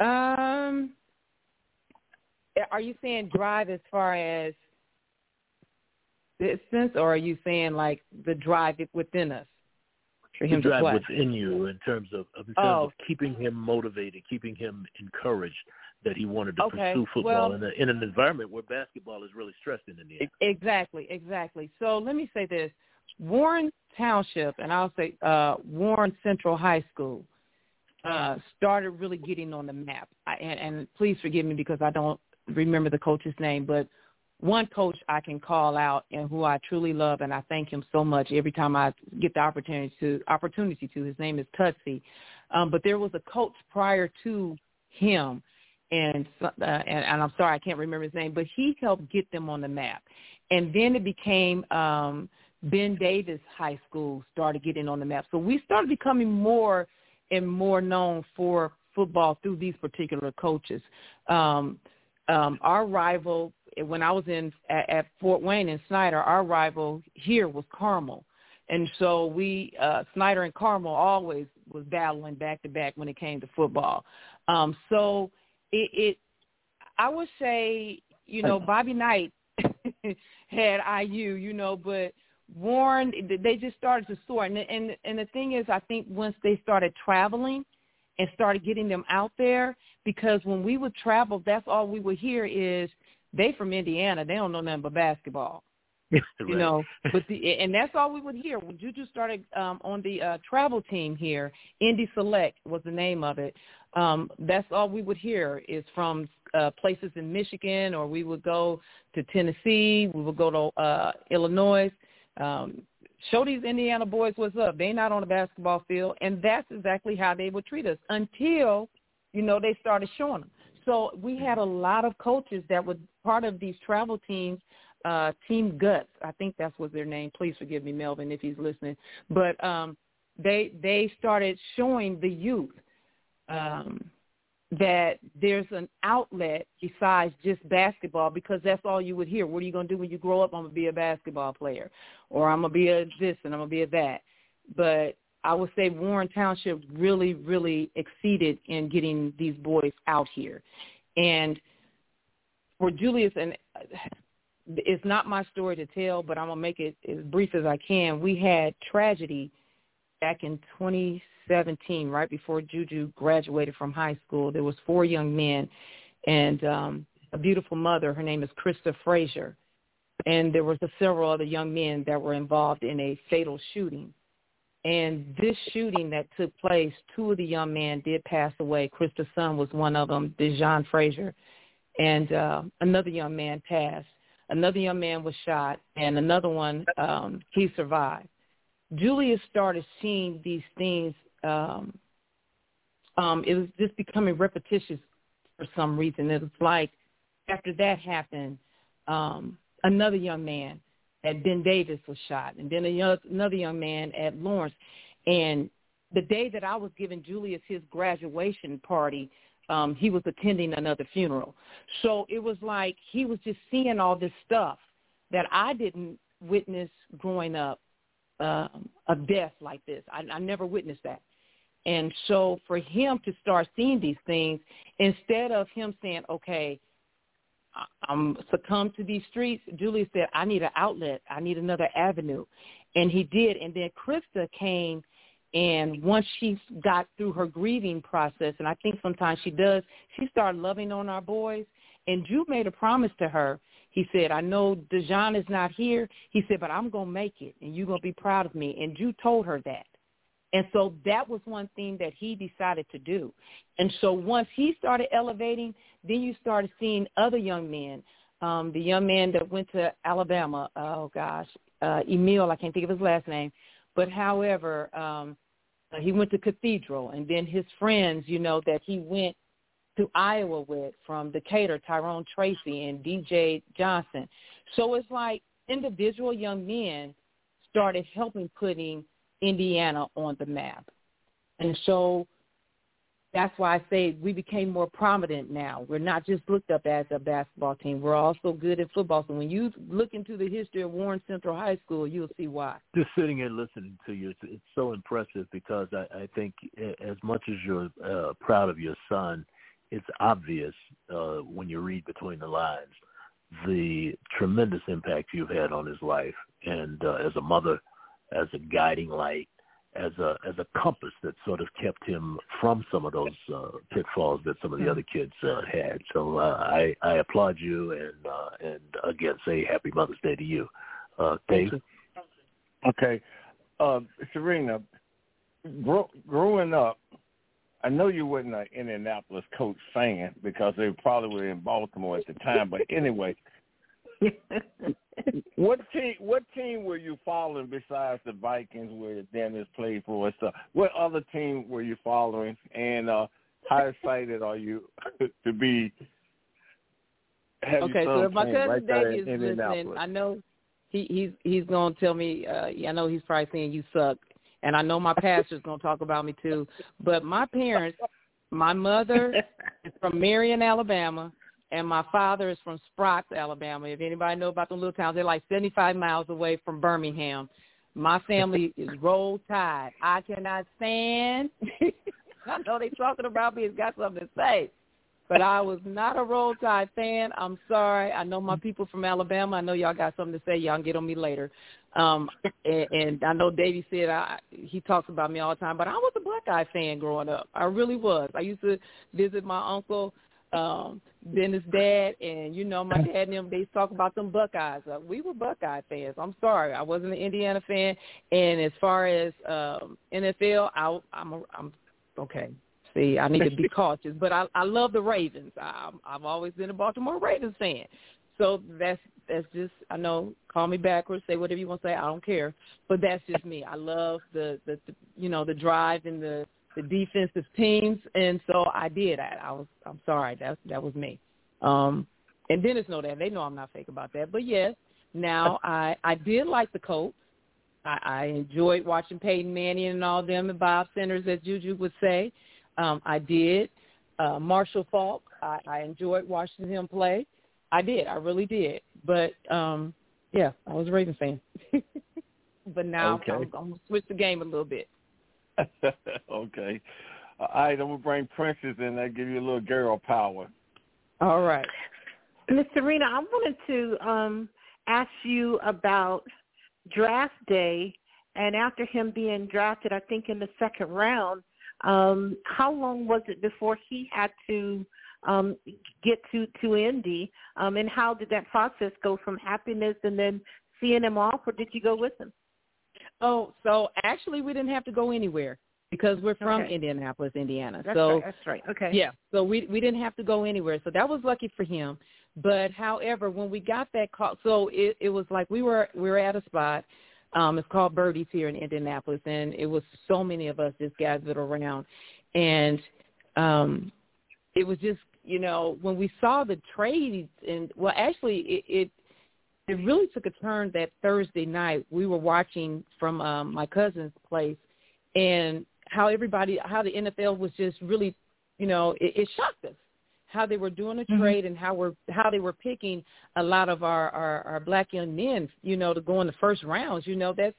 Speaker 7: Um, are you saying drive as far as distance, or are you saying like the drive within us for him
Speaker 5: the drive
Speaker 7: to
Speaker 5: within you in terms of in terms
Speaker 7: Oh.
Speaker 5: of keeping him motivated, keeping him encouraged that he wanted to
Speaker 7: Okay,
Speaker 5: pursue football
Speaker 7: well-
Speaker 5: in, a, in an environment where basketball is really stressed in Indiana.
Speaker 7: Exactly, exactly. So let me say this: Warren Township, and I'll say uh, Warren Central High School, uh, started really getting on the map. I, and, and please forgive me because I don't remember the coach's name, but one coach I can call out and who I truly love, and I thank him so much every time I get the opportunity to opportunity to. His name is Tutsy. Um, but there was a coach prior to him, and, uh, and and I'm sorry I can't remember his name, but he helped get them on the map. And then it became um, Ben Davis High School started getting on the map. So we started becoming more and more known for football through these particular coaches. Um, um, our rival when I was in at, at Fort Wayne and Snyder, our rival here was Carmel, and so we uh, Snyder and Carmel always was battling back to back when it came to football. Um, so it, it, I would say, you know, Bobby Knight [LAUGHS] had IU, you know, but Warren, they just started to soar, and and and the thing is, I think once they started traveling and started getting them out there, because when we would travel, that's all we would hear is they from Indiana. They don't know nothing but basketball. [LAUGHS]
Speaker 5: right.
Speaker 7: You know, but the and that's all we would hear. When Juju started um, on the uh, travel team here, Indy Select was the name of it. Um, that's all we would hear is from uh, places in Michigan, or we would go to Tennessee. We would go to uh, Illinois. Um, show these Indiana boys what's up. They not on the basketball field, and that's exactly how they would treat us until you know they started showing them. So we had a lot of coaches that were part of these travel teams, uh, Team Guts. I think that's what their name. Please forgive me, Melvin, if he's listening. But um, they they started showing the youth um, that there's an outlet besides just basketball because that's all you would hear. What are you going to do when you grow up? I'm going to be a basketball player, or I'm going to be a this and I'm going to be a that. But I would say Warren Township really, really exceeded in getting these boys out here. And for Julius, and it's not my story to tell, but I'm going to make it as brief as I can. We had tragedy back in 2017, right before Juju graduated from high school. There was four young men and um, a beautiful mother. Her name is Krista Frazier. And there was several other young men that were involved in a fatal shooting. And this shooting that took place, two of the young men did pass away. Krista's son was one of them, Dejon Frazier. And uh, another young man passed. Another young man was shot, and another one, um, he survived. Julius started seeing these things. Um, um, it was just becoming repetitious for some reason. It was like after that happened, um, another young man at Ben Davis was shot, and then another young man at Lawrence. And the day that I was giving Julius his graduation party, um, he was attending another funeral. So it was like he was just seeing all this stuff that I didn't witness growing up um, of death like this. I, I never witnessed that. And so for him to start seeing these things, instead of him saying, okay, I'm succumb to these streets, Julie said, I need an outlet. I need another avenue. And he did. And then Krista came and once she got through her grieving process, and I think sometimes she does, she started loving on our boys. And Drew made a promise to her. He said, I know Dejon is not here. He said, but I'm going to make it, and you're going to be proud of me. And Drew told her that. And so that was one thing that he decided to do. And so once he started elevating, then you started seeing other young men. Um, the young man that went to Alabama, oh gosh, uh, Emil, I can't think of his last name. But however, um, he went to Cathedral, and then his friends, you know, that he went to Iowa with from Decatur, Tyrone Tracy and DJ Johnson. So it's like individual young men started helping putting Indiana on the map. And so that's why I say we became more prominent now. We're not just looked up as a basketball team. We're also good at football. So when you look into the history of Warren Central High School, you'll see why.
Speaker 5: Just sitting here listening to you, it's, it's so impressive because I, I think as much as you're uh, proud of your son, it's obvious uh, when you read between the lines the tremendous impact you've had on his life, and uh, as a mother, as a guiding light, as a as a compass that sort of kept him from some of those uh, pitfalls that some of the other kids uh, had. So uh, I I applaud you and uh, and again say Happy Mother's Day to you, uh, Dave.
Speaker 4: Okay, uh, Serena, grow, growing up, I know you weren't an Indianapolis Colts fan because they probably were in Baltimore at the time. But anyway, what team what team were you following besides the Vikings where Dennis played for and stuff? What other team were you following and uh how excited are you [LAUGHS] to be
Speaker 7: Okay, so if my cousin right Davey is listening, I know he he's he's gonna tell me uh I know he's probably saying you suck and I know my pastor's gonna talk about me too. But my parents my mother is from Marion, Alabama and my father is from Sprotts, Alabama. If anybody know about the little towns, they're like 75 miles away from Birmingham. My family [LAUGHS] is roll tide. I cannot stand. [LAUGHS] I know they talking about me. It's got something to say, but I was not a roll tide fan. I'm sorry. I know my people from Alabama. I know y'all got something to say. Y'all can get on me later. Um, and, and I know Davey said I, he talks about me all the time, but I was a Buckeye fan growing up. I really was. I used to visit my uncle um Dennis' dad and you know my dad and them they talk about them Buckeyes. Uh, we were Buckeye fans. I'm sorry, I wasn't an Indiana fan. And as far as um NFL, I, I'm a, I'm okay. See, I need to be [LAUGHS] cautious, but I I love the Ravens. I, I've always been a Baltimore Ravens fan. So that's that's just I know call me backwards, say whatever you want to say. I don't care, but that's just me. I love the the, the you know the drive and the the defensive teams, and so I did that. I was I'm sorry that that was me. Um, and Dennis know that they know I'm not fake about that. But yes, now [LAUGHS] I I did like the Colts. I, I enjoyed watching Peyton Manning and all them and Bob Sanders, as Juju would say. Um, I did. Uh, Marshall Faulk, I, I enjoyed watching him play. I did. I really did. But um, yeah, I was a Ravens fan. [LAUGHS] but now
Speaker 4: okay.
Speaker 7: I'm, I'm gonna switch the game a little bit. [LAUGHS]
Speaker 4: okay. All right, I'm gonna bring Princess in. That give you a little girl power.
Speaker 7: All right.
Speaker 3: Miss Serena, I wanted to um, ask you about draft day and after him being drafted, I think in the second round, um, how long was it before he had to um, get to to Indy? Um, and how did that process go from happiness and then seeing him off, or did you go with him?
Speaker 7: Oh, so actually, we didn't have to go anywhere because we're from
Speaker 3: Okay.
Speaker 7: Indianapolis, Indiana.
Speaker 3: That's
Speaker 7: so
Speaker 3: right. That's right. Okay.
Speaker 7: Yeah, so we we didn't have to go anywhere, so that was lucky for him. But however, when we got that call, so it it was like we were we were at a spot. Um, it's called Birdies here in Indianapolis, and it was so many of us just gathered around, and um, it was just you know when we saw the trades, and well, actually it. it it really took a turn that Thursday night. We were watching from um, my cousin's place, and how everybody, how the NFL was just really, you know, it, it shocked us how they were doing a
Speaker 3: Mhm.
Speaker 7: trade and how we're how they were picking a lot of our, our our black young men, you know, to go in the first rounds. You know, that's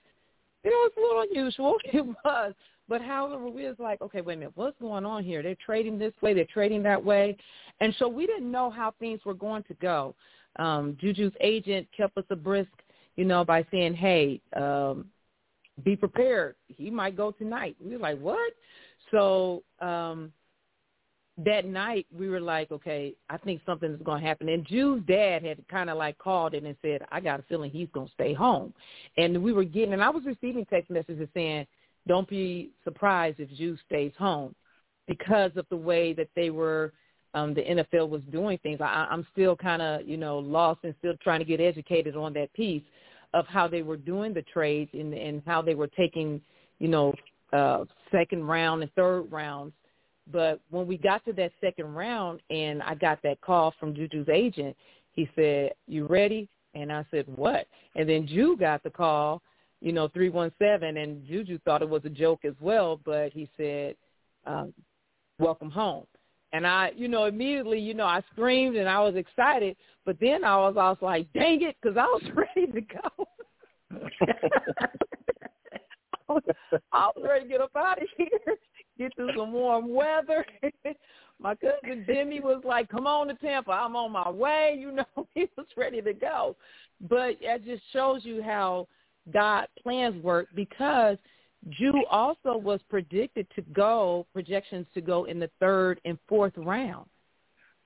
Speaker 7: you know, it's a little unusual. [LAUGHS] It was. But however, we was like, okay, wait a minute, what's going on here? They're trading this way, they're trading that way. And so we didn't know how things were going to go. Um, Juju's agent kept us abreast, you know, by saying, hey, um, be prepared. He might go tonight. We were like, what? So um, that night we were like, okay, I think something is going to happen. And Jude's dad had kind of like called in and said, I got a feeling he's going to stay home. And we were getting, and I was receiving text messages saying, don't be surprised if Jude stays home because of the way that they were, um, the NFL was doing things. I, I'm still kind of, you know, lost and still trying to get educated on that piece of how they were doing the trades and, and how they were taking, you know, uh, second round and third rounds. But when we got to that second round and I got that call from Juju's agent, he said, you ready? And I said, what? And then Ju got the call, you know, 317, and Juju thought it was a joke as well, but he said, um, welcome home. And I, you know, immediately, you know, I screamed and I was excited, but then I was, also like, dang it, because I was [LAUGHS] ready to go. [LAUGHS] I was, ready to get up out of here, [LAUGHS] get to some warm weather. my cousin Demi was like, "Come on to Tampa, I'm on my way." You know, he was ready to go. But it just shows you how God plans work because Ju also was predicted to go projections to go in the third and fourth round.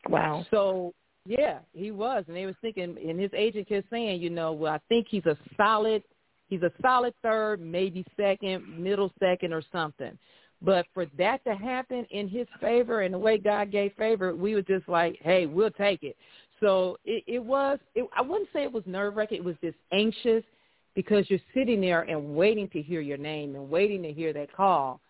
Speaker 3: Wow.
Speaker 7: So yeah, he was, and they was thinking, and his agent kept saying, you know, well, I think he's a solid, he's a solid third, maybe second, middle second, or something. But for that to happen in his favor and the way God gave favor, we were just like, hey, we'll take it. So it, it was, it, I wouldn't say it was nerve wracking. It was just anxious because you're sitting there and waiting to hear your name and waiting to hear that call.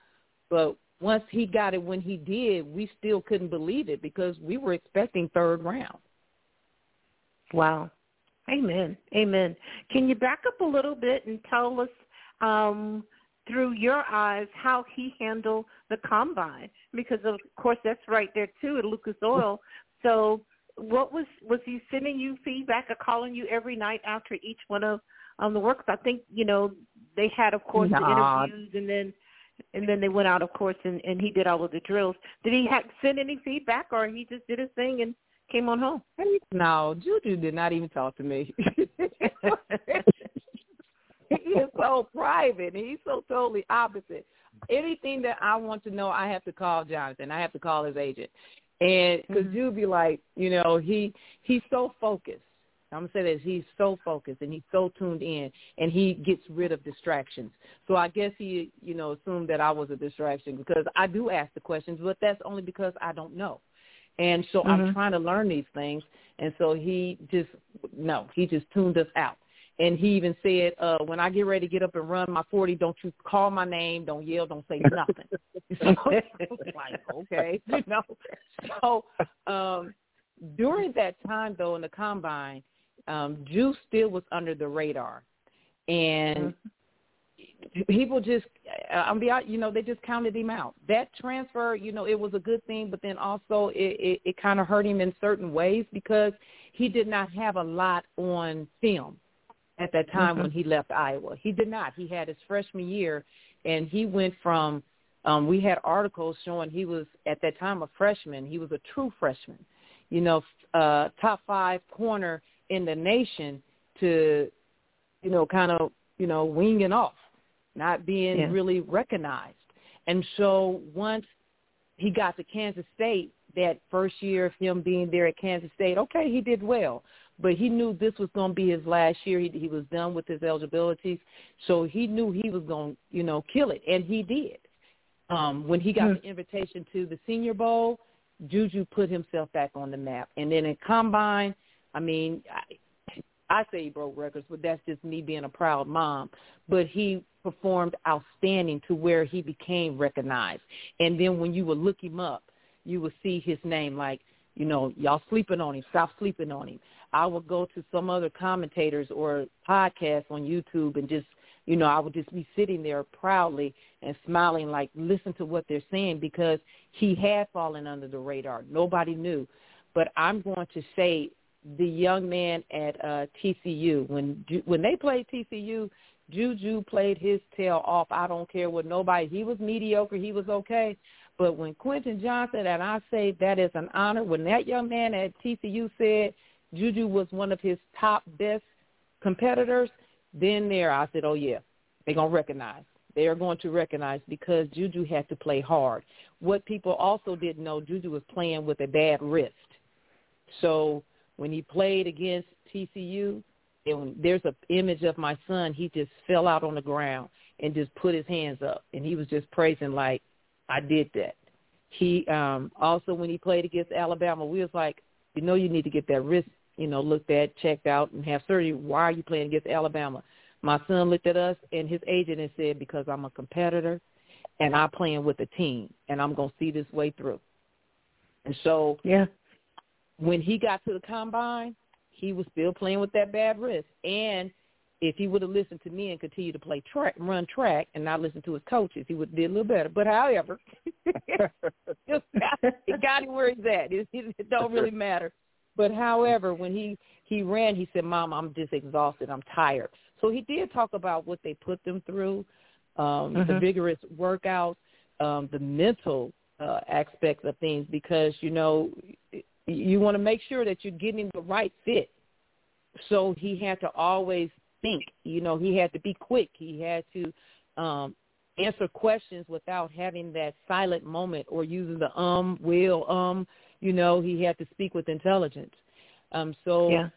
Speaker 7: But once he got it when he did, we still couldn't believe it because we were expecting third round.
Speaker 3: Wow. Amen. Amen. Can you back up a little bit and tell us um, through your eyes how he handled the combine? Because of course that's right there too at Lucas Oil. So what was was he sending you feedback or calling you every night after each one of um, the works? I think you know they had of course the interviews and then and then they went out of course and, and he did all of the drills. Did he have, send any feedback or he just did his thing and came on home?
Speaker 7: No, Juju did not even talk to me. [LAUGHS] he is so private. He's so totally opposite. Anything that I want to know, I have to call Jonathan. I have to call his agent, and because
Speaker 3: Mhm.
Speaker 7: you'll be like, you know, he he's so focused. I'm gonna say that he's so focused and he's so tuned in, and he gets rid of distractions. So I guess he, you know, assumed that I was a distraction because I do ask the questions, but that's only because I don't know. And so I'm
Speaker 3: Mhm.
Speaker 7: trying to learn these things. And so he just, no, he just tuned us out. And he even said, uh, when I get ready to get up and run my 40, don't you call my name, don't yell, don't say nothing. [LAUGHS] so I was [LAUGHS] like, okay, you know. So um, during that time, though, in the combine, um, Juice still was under the radar. And people just I'm be you know they just counted him out. That transfer you know it was a good thing but then also it it, it kind of hurt him in certain ways because he did not have a lot on film at that time when he left Iowa. He did not. He had his freshman year and he went from um we had articles showing he was at that time a freshman. He was a true freshman. You know uh top 5 corner in the nation to you know kind of you know winging off not being
Speaker 3: Yeah.
Speaker 7: really recognized. And so once he got to Kansas State, that first year of him being there at Kansas State, okay, he did well, but he knew this was going to be his last year. He, he was done with his eligibilities, so he knew he was going to, you know, kill it, and he did. Um, when he got
Speaker 3: Mhm.
Speaker 7: the invitation to the Senior Bowl, Juju put himself back on the map, and then in combine, I mean, I, I say he broke records, but that's just me being a proud mom. But he performed outstanding to where he became recognized. And then when you would look him up, you would see his name like, you know, y'all sleeping on him, stop sleeping on him. I would go to some other commentators or podcasts on YouTube and just, you know, I would just be sitting there proudly and smiling like, listen to what they're saying because he had fallen under the radar. Nobody knew. But I'm going to say the young man at uh, TCU when when they played TCU, Juju played his tail off. I don't care what nobody. He was mediocre. He was okay. But when Quentin Johnston and I say that is an honor, when that young man at TCU said Juju was one of his top best competitors, then there I said, oh yeah, they're gonna recognize. They are going to recognize because Juju had to play hard. What people also didn't know, Juju was playing with a bad wrist. So when he played against TCU, and there's an image of my son, he just fell out on the ground and just put his hands up, and he was just praising like, I did that. He um also when he played against Alabama, we was like, you know, you need to get that wrist, you know, looked at, checked out, and have surgery. Why are you playing against Alabama? My son looked at us and his agent and said, because I'm a competitor and I'm playing with a team and I'm going to see this way through. And so
Speaker 3: Yeah.
Speaker 7: When he got to the combine, he was still playing with that bad wrist. And if he would have listened to me and continued to play track, run track, and not listen to his coaches, he would have did a little better. But however, [LAUGHS] it got, him where he's at. It, it, don't really matter. But however, when he he ran, he said, "Mom, I'm just exhausted. I'm tired." So he did talk about what they put them through, um, the
Speaker 3: Mhm.
Speaker 7: vigorous workouts, um, the mental uh, aspects of things, because you know you want to make sure that you're getting the right fit. So he had to always think. You know, he had to be quick. He had to um, answer questions without having that silent moment or using the um, will, um. You know, he had to speak with intelligence. Um, so
Speaker 3: Yeah.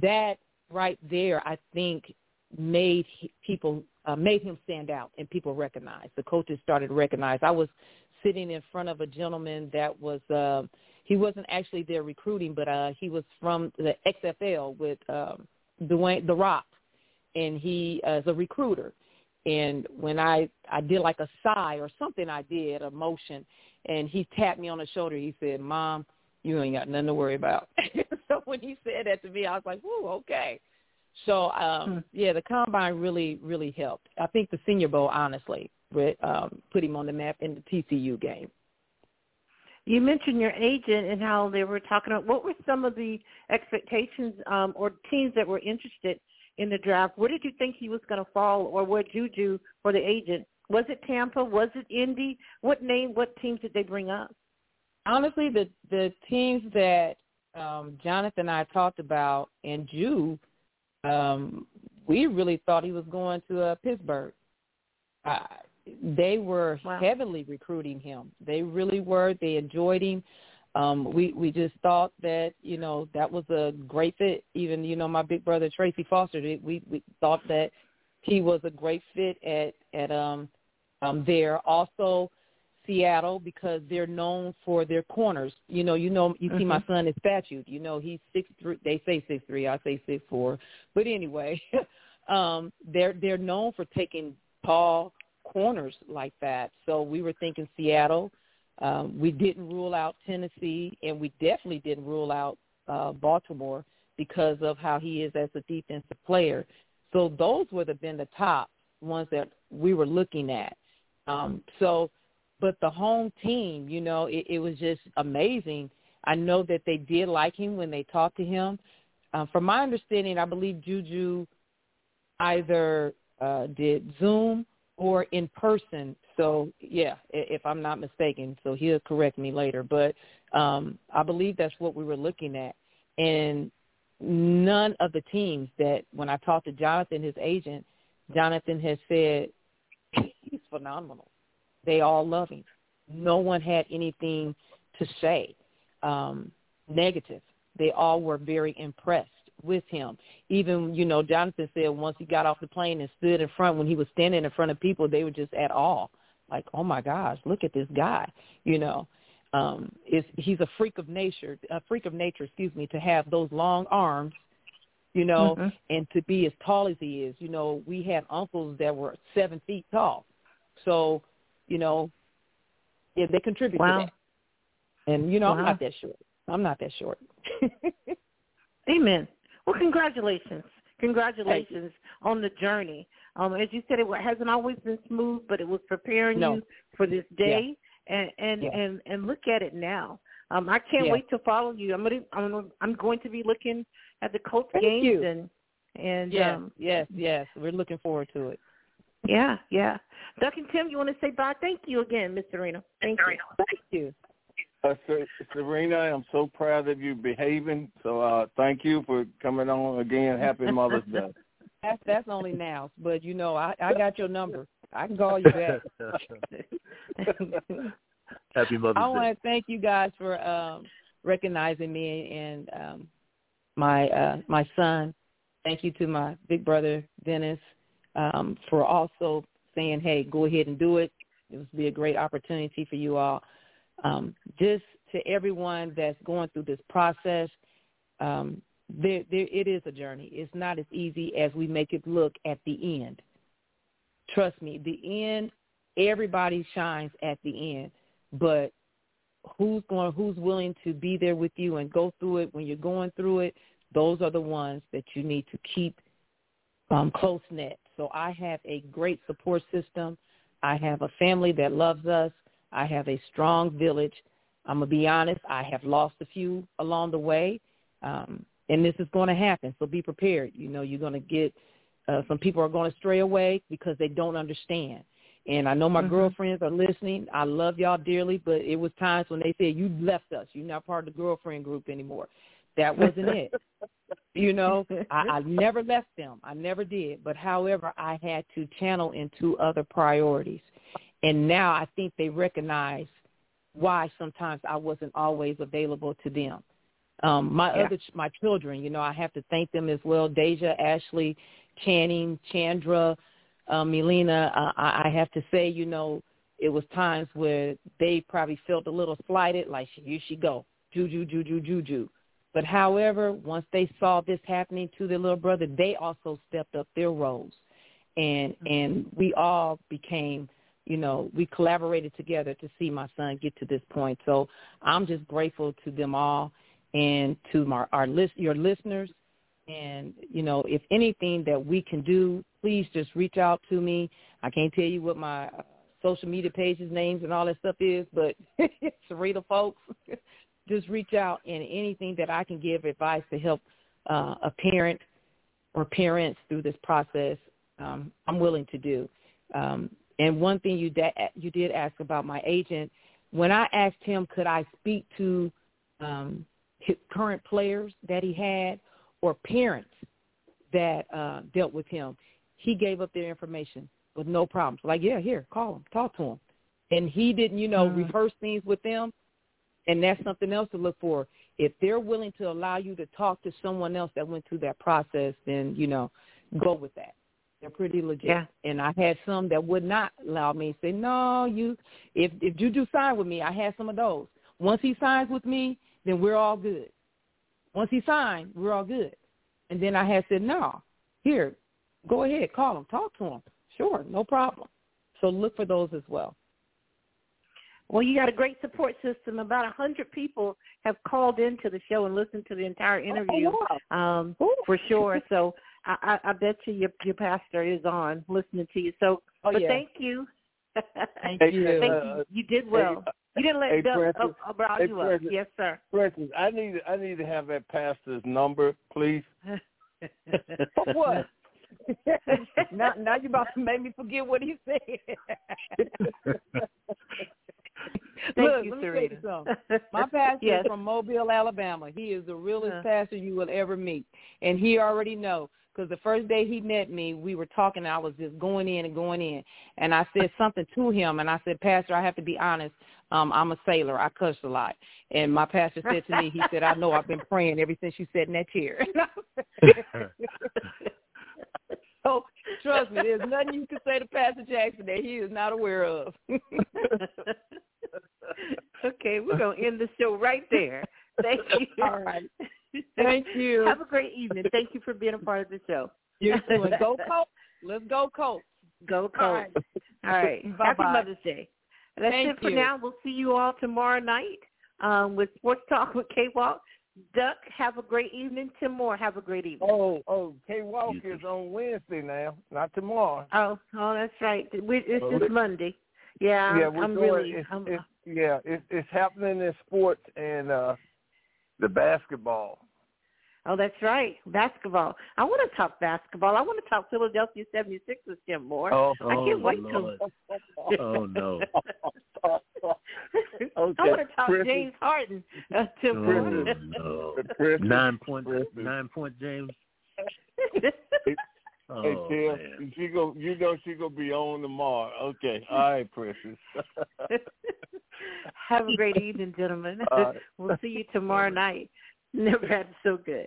Speaker 7: that right there, I think, made people uh, made him stand out, and people recognized. The coaches started to recognize. I was sitting in front of a gentleman that was uh, he wasn't actually there recruiting, but uh, he was from the XFL with um, Dwayne The Rock, and he uh, is a recruiter. And when I I did like a sigh or something, I did a motion, and he tapped me on the shoulder. He said, "Mom, you ain't got nothing to worry about." [LAUGHS] so when he said that to me, I was like, "Ooh, okay." So um,
Speaker 3: Hmm.
Speaker 7: yeah, the combine really really helped. I think the Senior Bowl, honestly, re- um, put him on the map in the TCU game.
Speaker 3: You mentioned your agent and how they were talking about what were some of the expectations um, or teams that were interested in the draft. Where did you think he was going to fall, or where Juju for the agent? Was it Tampa? Was it Indy? What name? What teams did they bring up?
Speaker 7: honestly, the the teams that um, Jonathan and I talked about and Ju, um, we really thought he was going to uh, Pittsburgh. Uh, they were
Speaker 3: Wow.
Speaker 7: heavily recruiting him. They really were. They enjoyed him. Um, we we just thought that you know that was a great fit. Even you know my big brother Tracy Foster, we we thought that he was a great fit at at um um there. Also, Seattle because they're known for their corners. You know, you know, you see my son is statute. You know, he's six three. They say six three. I say six four. But anyway, [LAUGHS] um, they're they're known for taking tall corners like that. So we were thinking Seattle. Um, we didn't rule out Tennessee, and we definitely didn't rule out uh, Baltimore because of how he is as a defensive player. So those would have been the top ones that we were looking at. Um, so, but the home team, you know, it, it was just amazing. I know that they did like him when they talked to him. Uh, from my understanding, I believe Juju either uh, did Zoom or in person. So yeah, if I'm not mistaken, so he'll correct me later. But um, I believe that's what we were looking at, and none of the teams that when I talked to Jonathan, his agent, Jonathan has said he's phenomenal. They all love him. No one had anything to say um, negative. They all were very impressed with him. Even, you know, Jonathan said once he got off the plane and stood in front, when he was standing in front of people, they were just at awe. Like, oh my gosh, look at this guy, you know. Um, is he's a freak of nature, a freak of nature, excuse me, to have those long arms, you know,
Speaker 3: Mhm.
Speaker 7: and to be as tall as he is. You know, we had uncles that were seven feet tall, so you know, yeah, they contribute
Speaker 3: Wow.
Speaker 7: to that. And you know, I'm not that short. I'm not that short. [LAUGHS]
Speaker 3: Amen. Well, congratulations. Congratulations on the journey. Um, as you said, it hasn't always been smooth, but it was preparing
Speaker 7: No.
Speaker 3: you for this day. And and,
Speaker 7: Yeah.
Speaker 3: and and look at it now. Um, I can't
Speaker 7: Yeah.
Speaker 3: wait to follow you. I'm gonna I'm I'm going to be looking at the Colts
Speaker 7: Thank
Speaker 3: games
Speaker 7: you.
Speaker 3: and and
Speaker 7: yes,
Speaker 3: um,
Speaker 7: yes, yes. We're looking forward to it.
Speaker 3: yeah, yeah. Doug and Tim, you want to say bye? Thank you again, Miss Serena. Thank you.
Speaker 7: Thank you.
Speaker 4: Uh, Serena, I'm so proud of you behaving. So uh, thank you for coming on again. Happy Mother's Day. [LAUGHS]
Speaker 7: That's that's only now, but you know, I I got your number. I can call you back. [LAUGHS]
Speaker 5: Happy Mother's
Speaker 7: I
Speaker 5: Day.
Speaker 7: want to thank you guys for um recognizing me and um my uh my son. Thank you to my big brother Dennis um for also saying, "Hey, go ahead and do it." It would be a great opportunity for you all. Um just to everyone that's going through this process, um there, there it is a journey. It's not as easy as we make it look at the end. Trust me, the end everybody shines at the end, but who's going who's willing to be there with you and go through it when you're going through it, those are the ones that you need to keep um close knit. So I have a great support system. I have a family that loves us. I have a strong village. I'm gonna be honest. I have lost a few along the way, um, and this is going to happen. So be prepared. You know, you're going to get uh, some people are going to stray away because they don't understand. And I know my
Speaker 3: Mhm.
Speaker 7: girlfriends are listening. I love y'all dearly, but it was times when they said you left us. You're not part of the girlfriend group anymore. That wasn't it. [LAUGHS] You know, I, I [LAUGHS] never left them. I never did. But however, I had to channel into other priorities. And now I think they recognize why sometimes I wasn't always available to them. Um, my
Speaker 3: Yeah.
Speaker 7: other ch- my children, you know, I have to thank them as well. Deja, Ashley, Channing, Chandra, um, Melina. Uh, I, I have to say, you know, it was times where they probably felt a little slighted, like here she go, juju, juju, juju. But however, once they saw this happening to their little brother, they also stepped up their roles, and and we all became, you know, we collaborated together to see my son get to this point. So I'm just grateful to them all, and to my our list your listeners, and you know, if anything that we can do, please just reach out to me. I can't tell you what my uh, social media pages, names, and all that stuff is, but [LAUGHS] Sarita folks, [LAUGHS] just reach out and anything that I can give advice to help uh, a parent or parents through this process, um, I'm willing to do. Um, and one thing you da- you did ask about my agent, when I asked him could I speak to um, his current players that he had or parents that uh, dealt with him, he gave up their information with no problems. Like, yeah, here, call him, talk to him. And he didn't, you know,
Speaker 3: Mm.
Speaker 7: rehearse things with them. And that's something else to look for. If they're willing to allow you to talk to someone else that went through that process, then, you know, go with that. They're pretty legit.
Speaker 3: Yeah.
Speaker 7: And I had some that would not allow me to say, no, you, if, if Juju signed with me, I had some of those. Once he signs with me, then we're all good. Once he signed, we're all good. And then I had said, no, here, go ahead, call him, talk to him. Sure, no problem. So look for those as well.
Speaker 3: Well, you got a great support system. About a hundred people have called into the show and listened to the entire interview,
Speaker 7: Oh,
Speaker 3: um,
Speaker 7: Ooh.
Speaker 3: for sure. So I, I, I bet you your, your pastor is on listening to you. So,
Speaker 7: Oh,
Speaker 3: but
Speaker 7: yeah.
Speaker 3: thank you.
Speaker 7: Thank
Speaker 4: Hey,
Speaker 7: you.
Speaker 3: Thank you. You did well. You didn't let
Speaker 4: hey,
Speaker 3: Doug
Speaker 4: Francis.
Speaker 3: up, about
Speaker 4: Hey,
Speaker 3: you up.
Speaker 4: Francis.
Speaker 3: Yes, sir.
Speaker 4: Francis, I need I need to have that pastor's number, please. [LAUGHS]
Speaker 7: For what? [LAUGHS] now, now you're about to make me forget what he said. [LAUGHS] [LAUGHS]
Speaker 3: Thank
Speaker 7: Look,
Speaker 3: you, Serena.
Speaker 7: you. [LAUGHS] My pastor
Speaker 3: Yes.
Speaker 7: is from Mobile, Alabama. He is the realest
Speaker 3: Uh.
Speaker 7: pastor you will ever meet, and he already know. Because the first day he met me, we were talking. And I was just going in and going in, and I said [LAUGHS] something to him, and I said, Pastor, I have to be honest. Um, I'm a sailor. I cuss a lot, and my pastor said to me, he said, I know. I've been praying ever since you sat in that chair. so trust me, there's nothing you can say to Pastor Jackson that he is not aware of.
Speaker 3: Okay, we're gonna [LAUGHS] end the show right there. Thank [LAUGHS] you.
Speaker 7: All right. Thank you.
Speaker 3: Have a great evening. Thank you for being a part of the show.
Speaker 7: You too. And go [LAUGHS] Colts. Let's go Colts.
Speaker 3: Go Colts.
Speaker 7: All right.
Speaker 3: All right. Happy Mother's Day. That's
Speaker 7: Thank
Speaker 3: it for
Speaker 7: you.
Speaker 3: now. We'll see you all tomorrow night um, with Sports Talk with K Walk. Duck, have a great evening. Tim Moore, have a great evening.
Speaker 4: Oh, oh, K Walk is on Wednesday now, not tomorrow.
Speaker 3: Oh, oh, that's right. We, it's
Speaker 4: Oh,
Speaker 3: just Monday. Yeah,
Speaker 4: yeah,
Speaker 3: I'm,
Speaker 4: we're
Speaker 3: I'm
Speaker 4: doing,
Speaker 3: really.
Speaker 4: it's,
Speaker 3: I'm,
Speaker 4: it's, yeah, it's, it's happening in sports and uh the basketball.
Speaker 3: oh, that's right. Basketball. I want to talk basketball. I want to talk Philadelphia 76ers, Tim Moore.
Speaker 4: Oh,
Speaker 3: I can't wait till.
Speaker 5: Lord. Oh no. [LAUGHS]
Speaker 3: I want to talk
Speaker 4: Christmas-
Speaker 3: James Harden, uh, Tim
Speaker 5: Oh
Speaker 3: Moore.
Speaker 5: no.
Speaker 4: Christmas-
Speaker 5: Nine point
Speaker 4: Christmas.
Speaker 5: nine point James. [LAUGHS] Oh,
Speaker 4: Hey
Speaker 5: man.
Speaker 4: she go. You know she gonna be on tomorrow. Okay, [LAUGHS] all right, Precious. [LAUGHS]
Speaker 3: Have a great evening, gentlemen.
Speaker 4: Right. [LAUGHS]
Speaker 3: we'll see you tomorrow night. Never had so good.